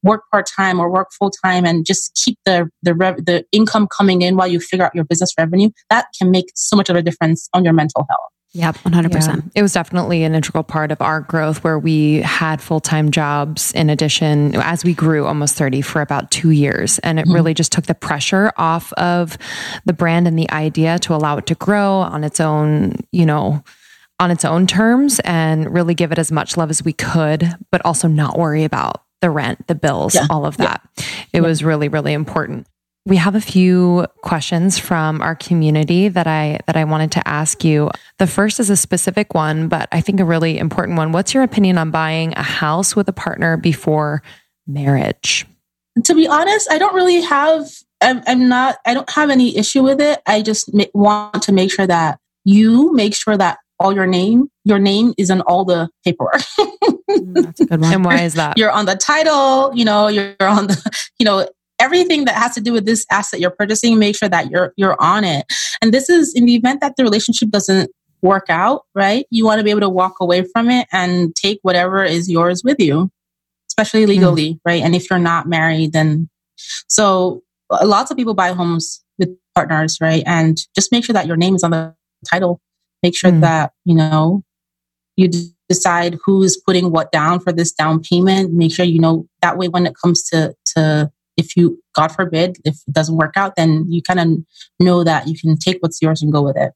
work part time or work full time and just keep the the rev- the income coming in while you figure out your business revenue, that can make so much of a difference on your mental health. Yep, 100%. Yeah. It was definitely an integral part of our growth where we had full time jobs in addition as we grew almost 30 for about two years. And it mm-hmm. really just took the pressure off of the brand and the idea to allow it to grow on its own, you know, on its own terms and really give it as much love as we could, but also not worry about the rent, the bills, yeah. all of that. Yeah. It yeah. was really, really important. We have a few questions from our community that I that I wanted to ask you. The first is a specific one, but I think a really important one. What's your opinion on buying a house with a partner before marriage? To be honest, I don't really have I'm, I'm not I don't have any issue with it. I just want to make sure that you make sure that all your name your name is on all the paperwork. Mm, that's a good one. And why is that? You're on the title you know you're on the you know everything that has to do with this asset you're purchasing make sure that you're you're on it. And this is in the event that the relationship doesn't work out right? You want to be able to walk away from it and take whatever is yours with you especially hmm. legally mm. right? And if you're not married then so lots of people buy homes with partners right? And just make sure that your name is on the title. Make sure mm. that you know you decide who's putting what down for this down payment make sure you know that way when it comes to to if you god forbid if it doesn't work out then you kind of know that you can take what's yours and go with it.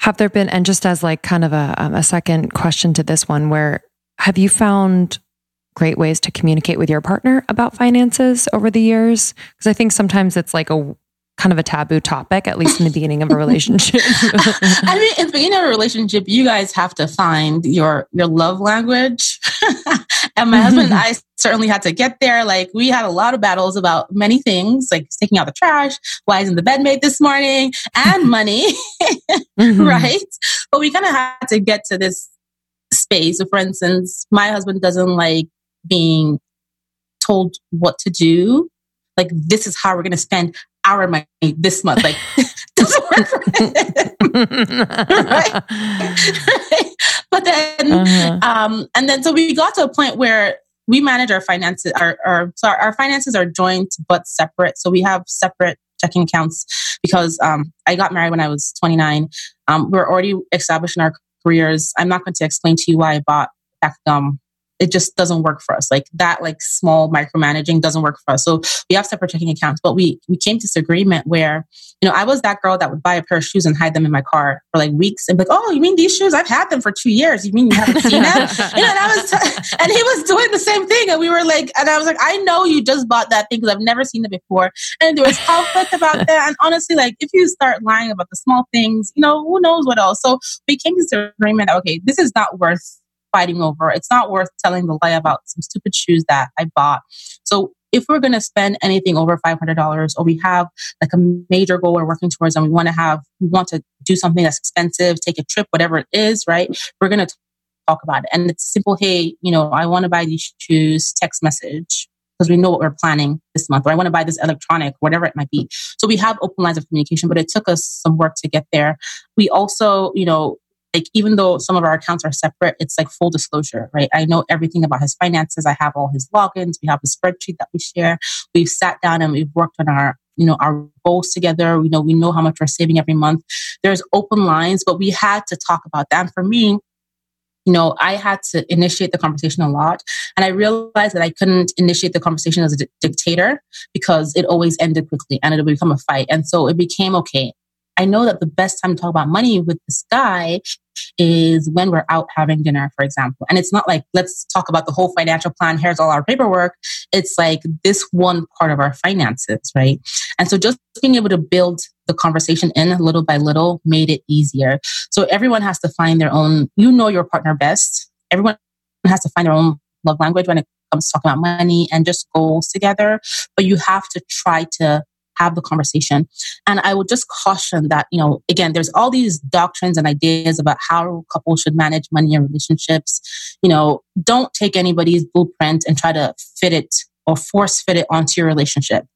Have there been and just as like kind of a, um, a second question to this one where have you found great ways to communicate with your partner about finances over the years? Because i think sometimes it's like a kind of a taboo topic, at least in the beginning of a relationship. I mean, in the beginning of a relationship, you guys have to find your your love language. and my husband and I certainly had to get there. Like we had a lot of battles about many things, like taking out the trash, why isn't the bed made this morning, and money, mm-hmm. right? But we kind of had to get to this space. So for instance, my husband doesn't like being told what to do like this is how we're going to spend our money this month. Like, doesn't work for right? But then, uh-huh. um, and then so we got to a point where we manage our finances. Our, our so our, finances are joint but separate. So we have separate checking accounts because um, I got married when I was 29. Um, we we're already established in our careers. I'm not going to explain to you why I bought back um, it just doesn't work for us. Like that, like small micromanaging doesn't work for us. So we have separate checking accounts, but we, we came to this agreement where, you know, I was that girl that would buy a pair of shoes and hide them in my car for like weeks and be like, oh, you mean these shoes? I've had them for two years. You mean you haven't seen them? you know, and I was, t- and he was doing the same thing. And we were like, and I was like, I know you just bought that thing because I've never seen it before. And there was conflict about that. And honestly, like if you start lying about the small things, you know, who knows what else? So we came to this agreement. Okay, this is not worth fighting over. It's not worth telling the lie about some stupid shoes that I bought. So if we're going to spend anything over $500 or we have like a major goal we're working towards and we want to have, we want to do something that's expensive, take a trip, whatever it is, right? We're going to talk about it. And it's simple. Hey, you know, I want to buy these shoes, text message because we know what we're planning this month, or I want to buy this electronic, whatever it might be. So we have open lines of communication, but it took us some work to get there. We also, you know, like even though some of our accounts are separate, it's like full disclosure, right? I know everything about his finances. I have all his logins. We have a spreadsheet that we share. We've sat down and we've worked on our, you know, our goals together. We know we know how much we're saving every month. There's open lines, but we had to talk about that. And for me, you know, I had to initiate the conversation a lot. And I realized that I couldn't initiate the conversation as a di- dictator because it always ended quickly and it would become a fight. And so it became okay. I know that the best time to talk about money with this guy is when we're out having dinner, for example. And it's not like, let's talk about the whole financial plan. Here's all our paperwork. It's like this one part of our finances, right? And so just being able to build the conversation in little by little made it easier. So everyone has to find their own, you know, your partner best. Everyone has to find their own love language when it comes to talking about money and just goals together. But you have to try to have the conversation. And I would just caution that, you know, again, there's all these doctrines and ideas about how couples should manage money and relationships. You know, don't take anybody's blueprint and try to fit it or force fit it onto your relationship.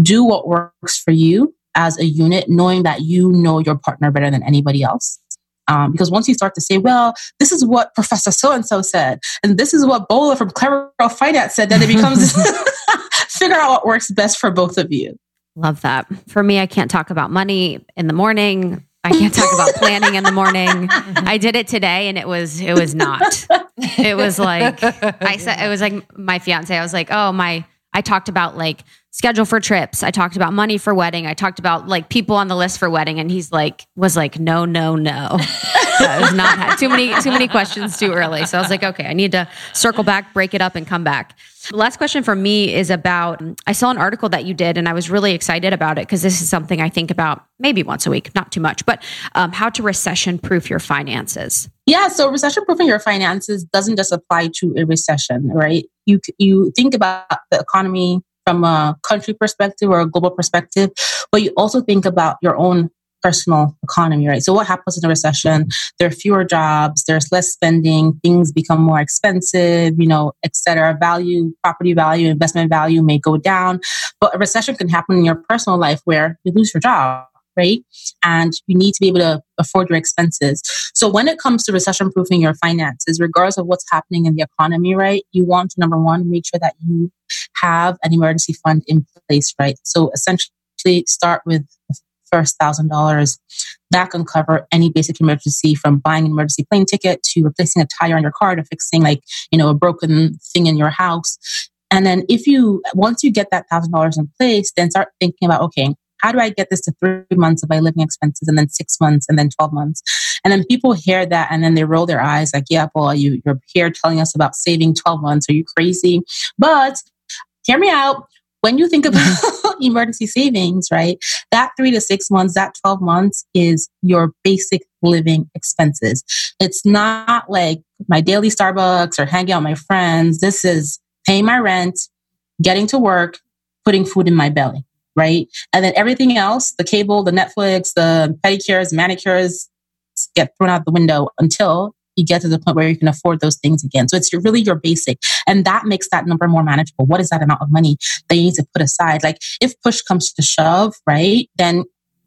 Do what works for you as a unit, knowing that you know your partner better than anybody else. Um, because once you start to say, well, this is what Professor so and so said, and this is what Bola from Clever Girl Finance said, then it becomes figure out what works best for both of you. Love that. For me, I can't talk about money in the morning. I can't talk about planning in the morning. I did it today and it was it was not. It was like I said it was like my fiance. I was like, "Oh, my I talked about like schedule for trips. I talked about money for wedding. I talked about like people on the list for wedding and he's like was like, "No, no, no." that was not too many too many questions too early. So I was like, "Okay, I need to circle back, break it up and come back." The last question for me is about I saw an article that you did and I was really excited about it because this is something I think about maybe once a week, not too much, but um, how to recession proof your finances. Yeah, so recession proofing your finances doesn't just apply to a recession, right? You you think about the economy from a country perspective or a global perspective, but you also think about your own personal economy, right? So what happens in a recession? There are fewer jobs, there's less spending, things become more expensive, you know, et cetera. Value, property value, investment value may go down. But a recession can happen in your personal life where you lose your job, right? And you need to be able to afford your expenses. So when it comes to recession proofing your finances, regardless of what's happening in the economy, right? You want to, number one, make sure that you have an emergency fund in place, right? So essentially start with first thousand dollars. That can cover any basic emergency from buying an emergency plane ticket to replacing a tire on your car to fixing like, you know, a broken thing in your house. And then if you, once you get that thousand dollars in place, then start thinking about, okay, how do I get this to three months of my living expenses and then six months and then 12 months? And then people hear that and then they roll their eyes like, yeah, well, you, you're here telling us about saving 12 months. Are you crazy? But hear me out when you think about emergency savings, right, that three to six months, that 12 months is your basic living expenses. It's not like my daily Starbucks or hanging out with my friends. This is paying my rent, getting to work, putting food in my belly, right? And then everything else, the cable, the Netflix, the pedicures, manicures, get thrown out the window until you get to the point where you can afford those things again. So it's really your basic. And that makes that number more manageable. What is that amount of money that you need to put aside? Like if push comes to shove, right? Then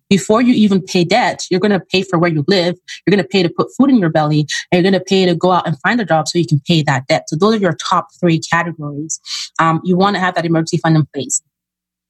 before you even pay debt, you're going to pay for where you live. You're going to pay to put food in your belly and you're going to pay to go out and find a job so you can pay that debt. So those are your top three categories. Um, you want to have that emergency fund in place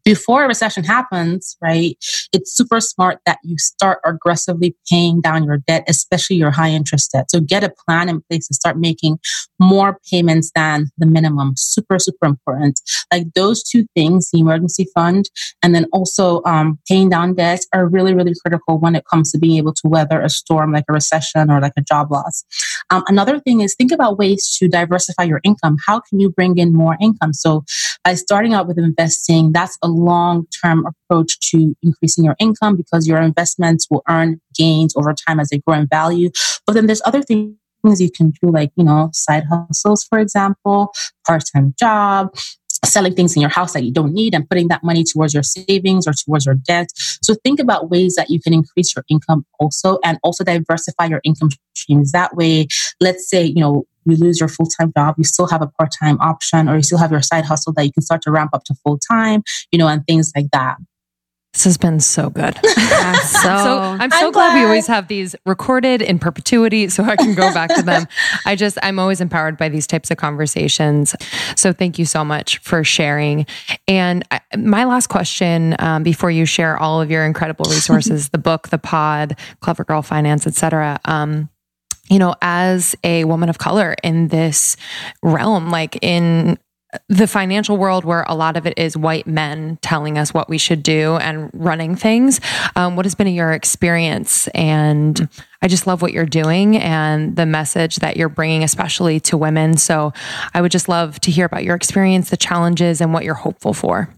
before a recession happens, right, it's super smart that you start aggressively paying down your debt, especially your high interest debt. So get a plan in place to start making more payments than the minimum. Super, super important. Like those two things, the emergency fund and then also um, paying down debt are really, really critical when it comes to being able to weather a storm like a recession or like a job loss. Um, another thing is think about ways to diversify your income. How can you bring in more income? So by starting out with investing, that's a long term approach to increasing your income because your investments will earn gains over time as they grow in value. But then there's other things you can do, like, you know, side hustles, for example, part time job, selling things in your house that you don't need and putting that money towards your savings or towards your debt. So think about ways that you can increase your income also and also diversify your income streams. That way, let's say, you know, you lose your full-time job, you still have a part-time option or you still have your side hustle that you can start to ramp up to full-time, you know, and things like that. This has been so good. Yeah, so, so, I'm so I'm glad. glad. we always have these recorded in perpetuity so I can go back to them. I just, I'm always empowered by these types of conversations. So thank you so much for sharing. And I, my last question um, before you share all of your incredible resources, the book, the pod, Clever Girl Finance, etc. Um, you know, as a woman of color in this realm, like in the financial world where a lot of it is white men telling us what we should do and running things. Um, what has been your experience? And I just love what you're doing and the message that you're bringing, especially to women. So I would just love to hear about your experience, the challenges, and what you're hopeful for.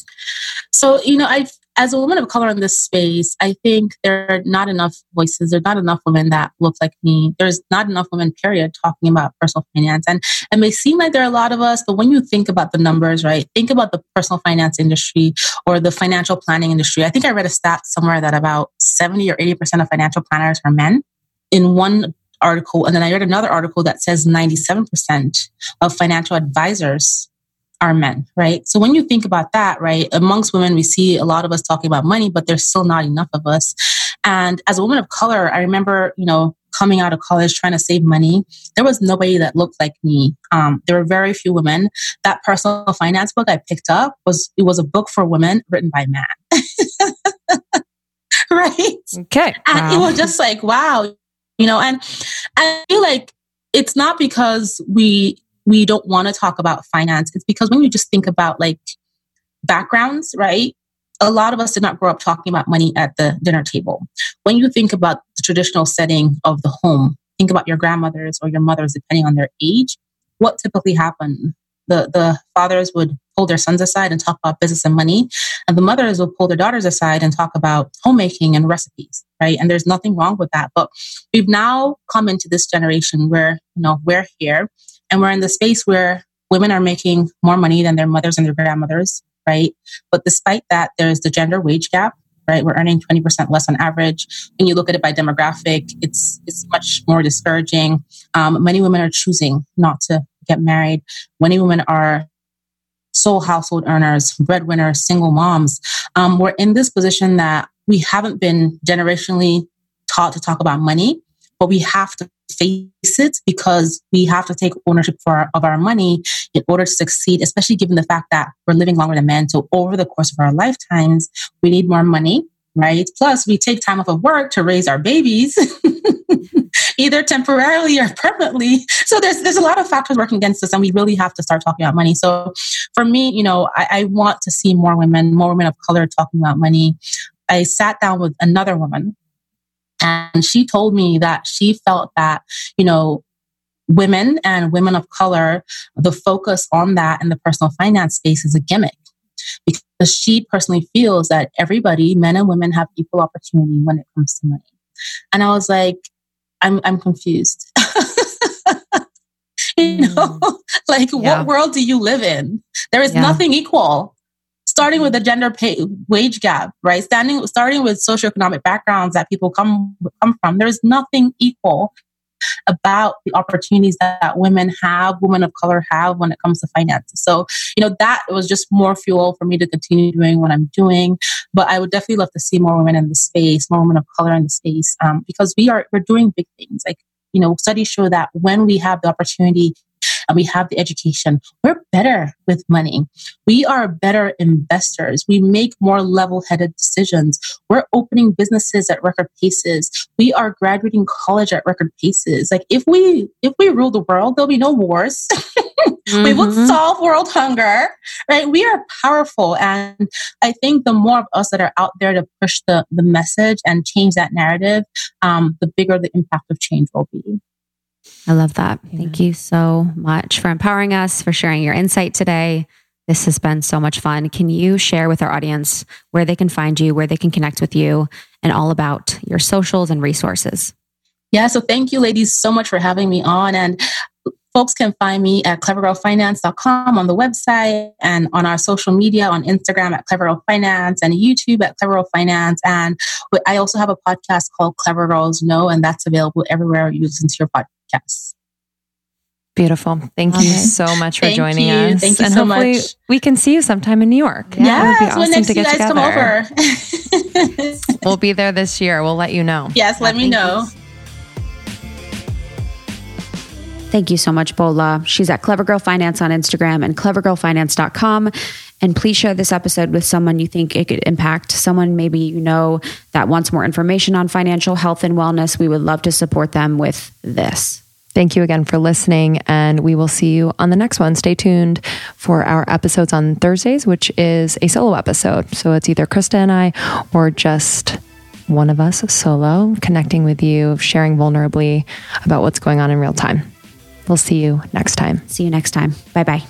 So, you know, I as a woman of color in this space, I think there are not enough voices. There's not enough women that look like me. There's not enough women, period, talking about personal finance. And it may seem like there are a lot of us, but when you think about the numbers, right, think about the personal finance industry or the financial planning industry. I think I read a stat somewhere that about 70 or 80% of financial planners are men. In one article, and then I read another article that says 97% of financial advisors are men, right? So when you think about that, right, amongst women, we see a lot of us talking about money, but there's still not enough of us. And as a woman of color, I remember, you know, coming out of college trying to save money, there was nobody that looked like me. Um, there were very few women. That personal finance book I picked up was it was a book for women written by men. right? Okay. And wow. it was just like, wow, you know, and I feel like it's not because we we don't want to talk about finance, it's because when you just think about like backgrounds, right? A lot of us did not grow up talking about money at the dinner table. When you think about the traditional setting of the home, think about your grandmothers or your mothers, depending on their age, what typically happened? The, the fathers would pull their sons aside and talk about business and money, and the mothers would pull their daughters aside and talk about homemaking and recipes, right? And there's nothing wrong with that. But we've now come into this generation where, you know, we're here and we're in the space where women are making more money than their mothers and their grandmothers, right? But despite that, there's the gender wage gap, right? We're earning 20% less on average. When you look at it by demographic, it's, it's much more discouraging. Um, many women are choosing not to get married. Many women are sole household earners, breadwinners, single moms. Um, we're in this position that we haven't been generationally taught to talk about money, but we have to face it because we have to take ownership our, of our money in order to succeed, especially given the fact that we're living longer than men. So over the course of our lifetimes, we need more money, right? Plus, we take time off of work to raise our babies. either temporarily or permanently. So there's there's a lot of factors working against us, and we really have to start talking about money. So for me, you know, I, I want to see more women, more women of color talking about money. I sat down with another woman and she told me that she felt that, you know, women and women of color, the focus on that in the personal finance space is a gimmick because she personally feels that everybody, men and women, have equal opportunity when it comes to money. And I was like, I'm, I'm confused. you know, mm. like yeah. what world do you live in? There is yeah. nothing equal starting with the gender pay wage gap, right? Standing, starting with socioeconomic backgrounds that people come come from. There is nothing equal about the opportunities that women have, women of color have when it comes to finances. So, you know, that was just more fuel for me to continue doing what I'm doing. But I would definitely love to see more women in the space, more women of color in the space, um, because we are, we're doing big things. Like, you know, studies show that when we have the opportunity and we have the education, we're better with money. We are better investors. We make more level headed decisions. We're opening businesses at record paces. We are graduating college at record paces. Like if we, if we rule the world, there'll be no wars. mm-hmm. We will mm-hmm. solve world hunger, right? We are powerful. And I think the more of us that are out there to push the, the message and change that narrative, um, the bigger the impact of change will be. I love that. Yeah. Thank you so much for empowering us, for sharing your insight today. This has been so much fun. Can you share with our audience where they can find you, where they can connect with you, and all about your socials and resources? Yeah, so thank you, ladies, so much for having me on. And folks can find me at clevergirlfinance.com on the website and on our social media on Instagram at clevergirlfinance and YouTube at clevergirlfinance. And I also have a podcast called Clever Girls Know, and that's available everywhere you listen to your podcast podcasts. Beautiful. Thank you so much for Thank joining you. us. Thank you and so hopefully much. we can see you sometime in New York. Yeah, yeah it would be awesome next to get you guys together. come over. we'll be there this year. We'll let you know. Yes, let me know. Thank you so much, Bola. She's at Clever Girl Finance on Instagram and clevergirlfinance.com. And please share this episode with someone you think it could impact, someone maybe you know that wants more information on financial health and wellness. We would love to support them with this. Thank you again for listening, and we will see you on the next one. Stay tuned for our episodes on Thursdays, which is a solo episode. So it's either Krista and I or just one of us solo connecting with you, sharing vulnerably about what's going on in real time. We'll see you next time. See you next time. Bye bye.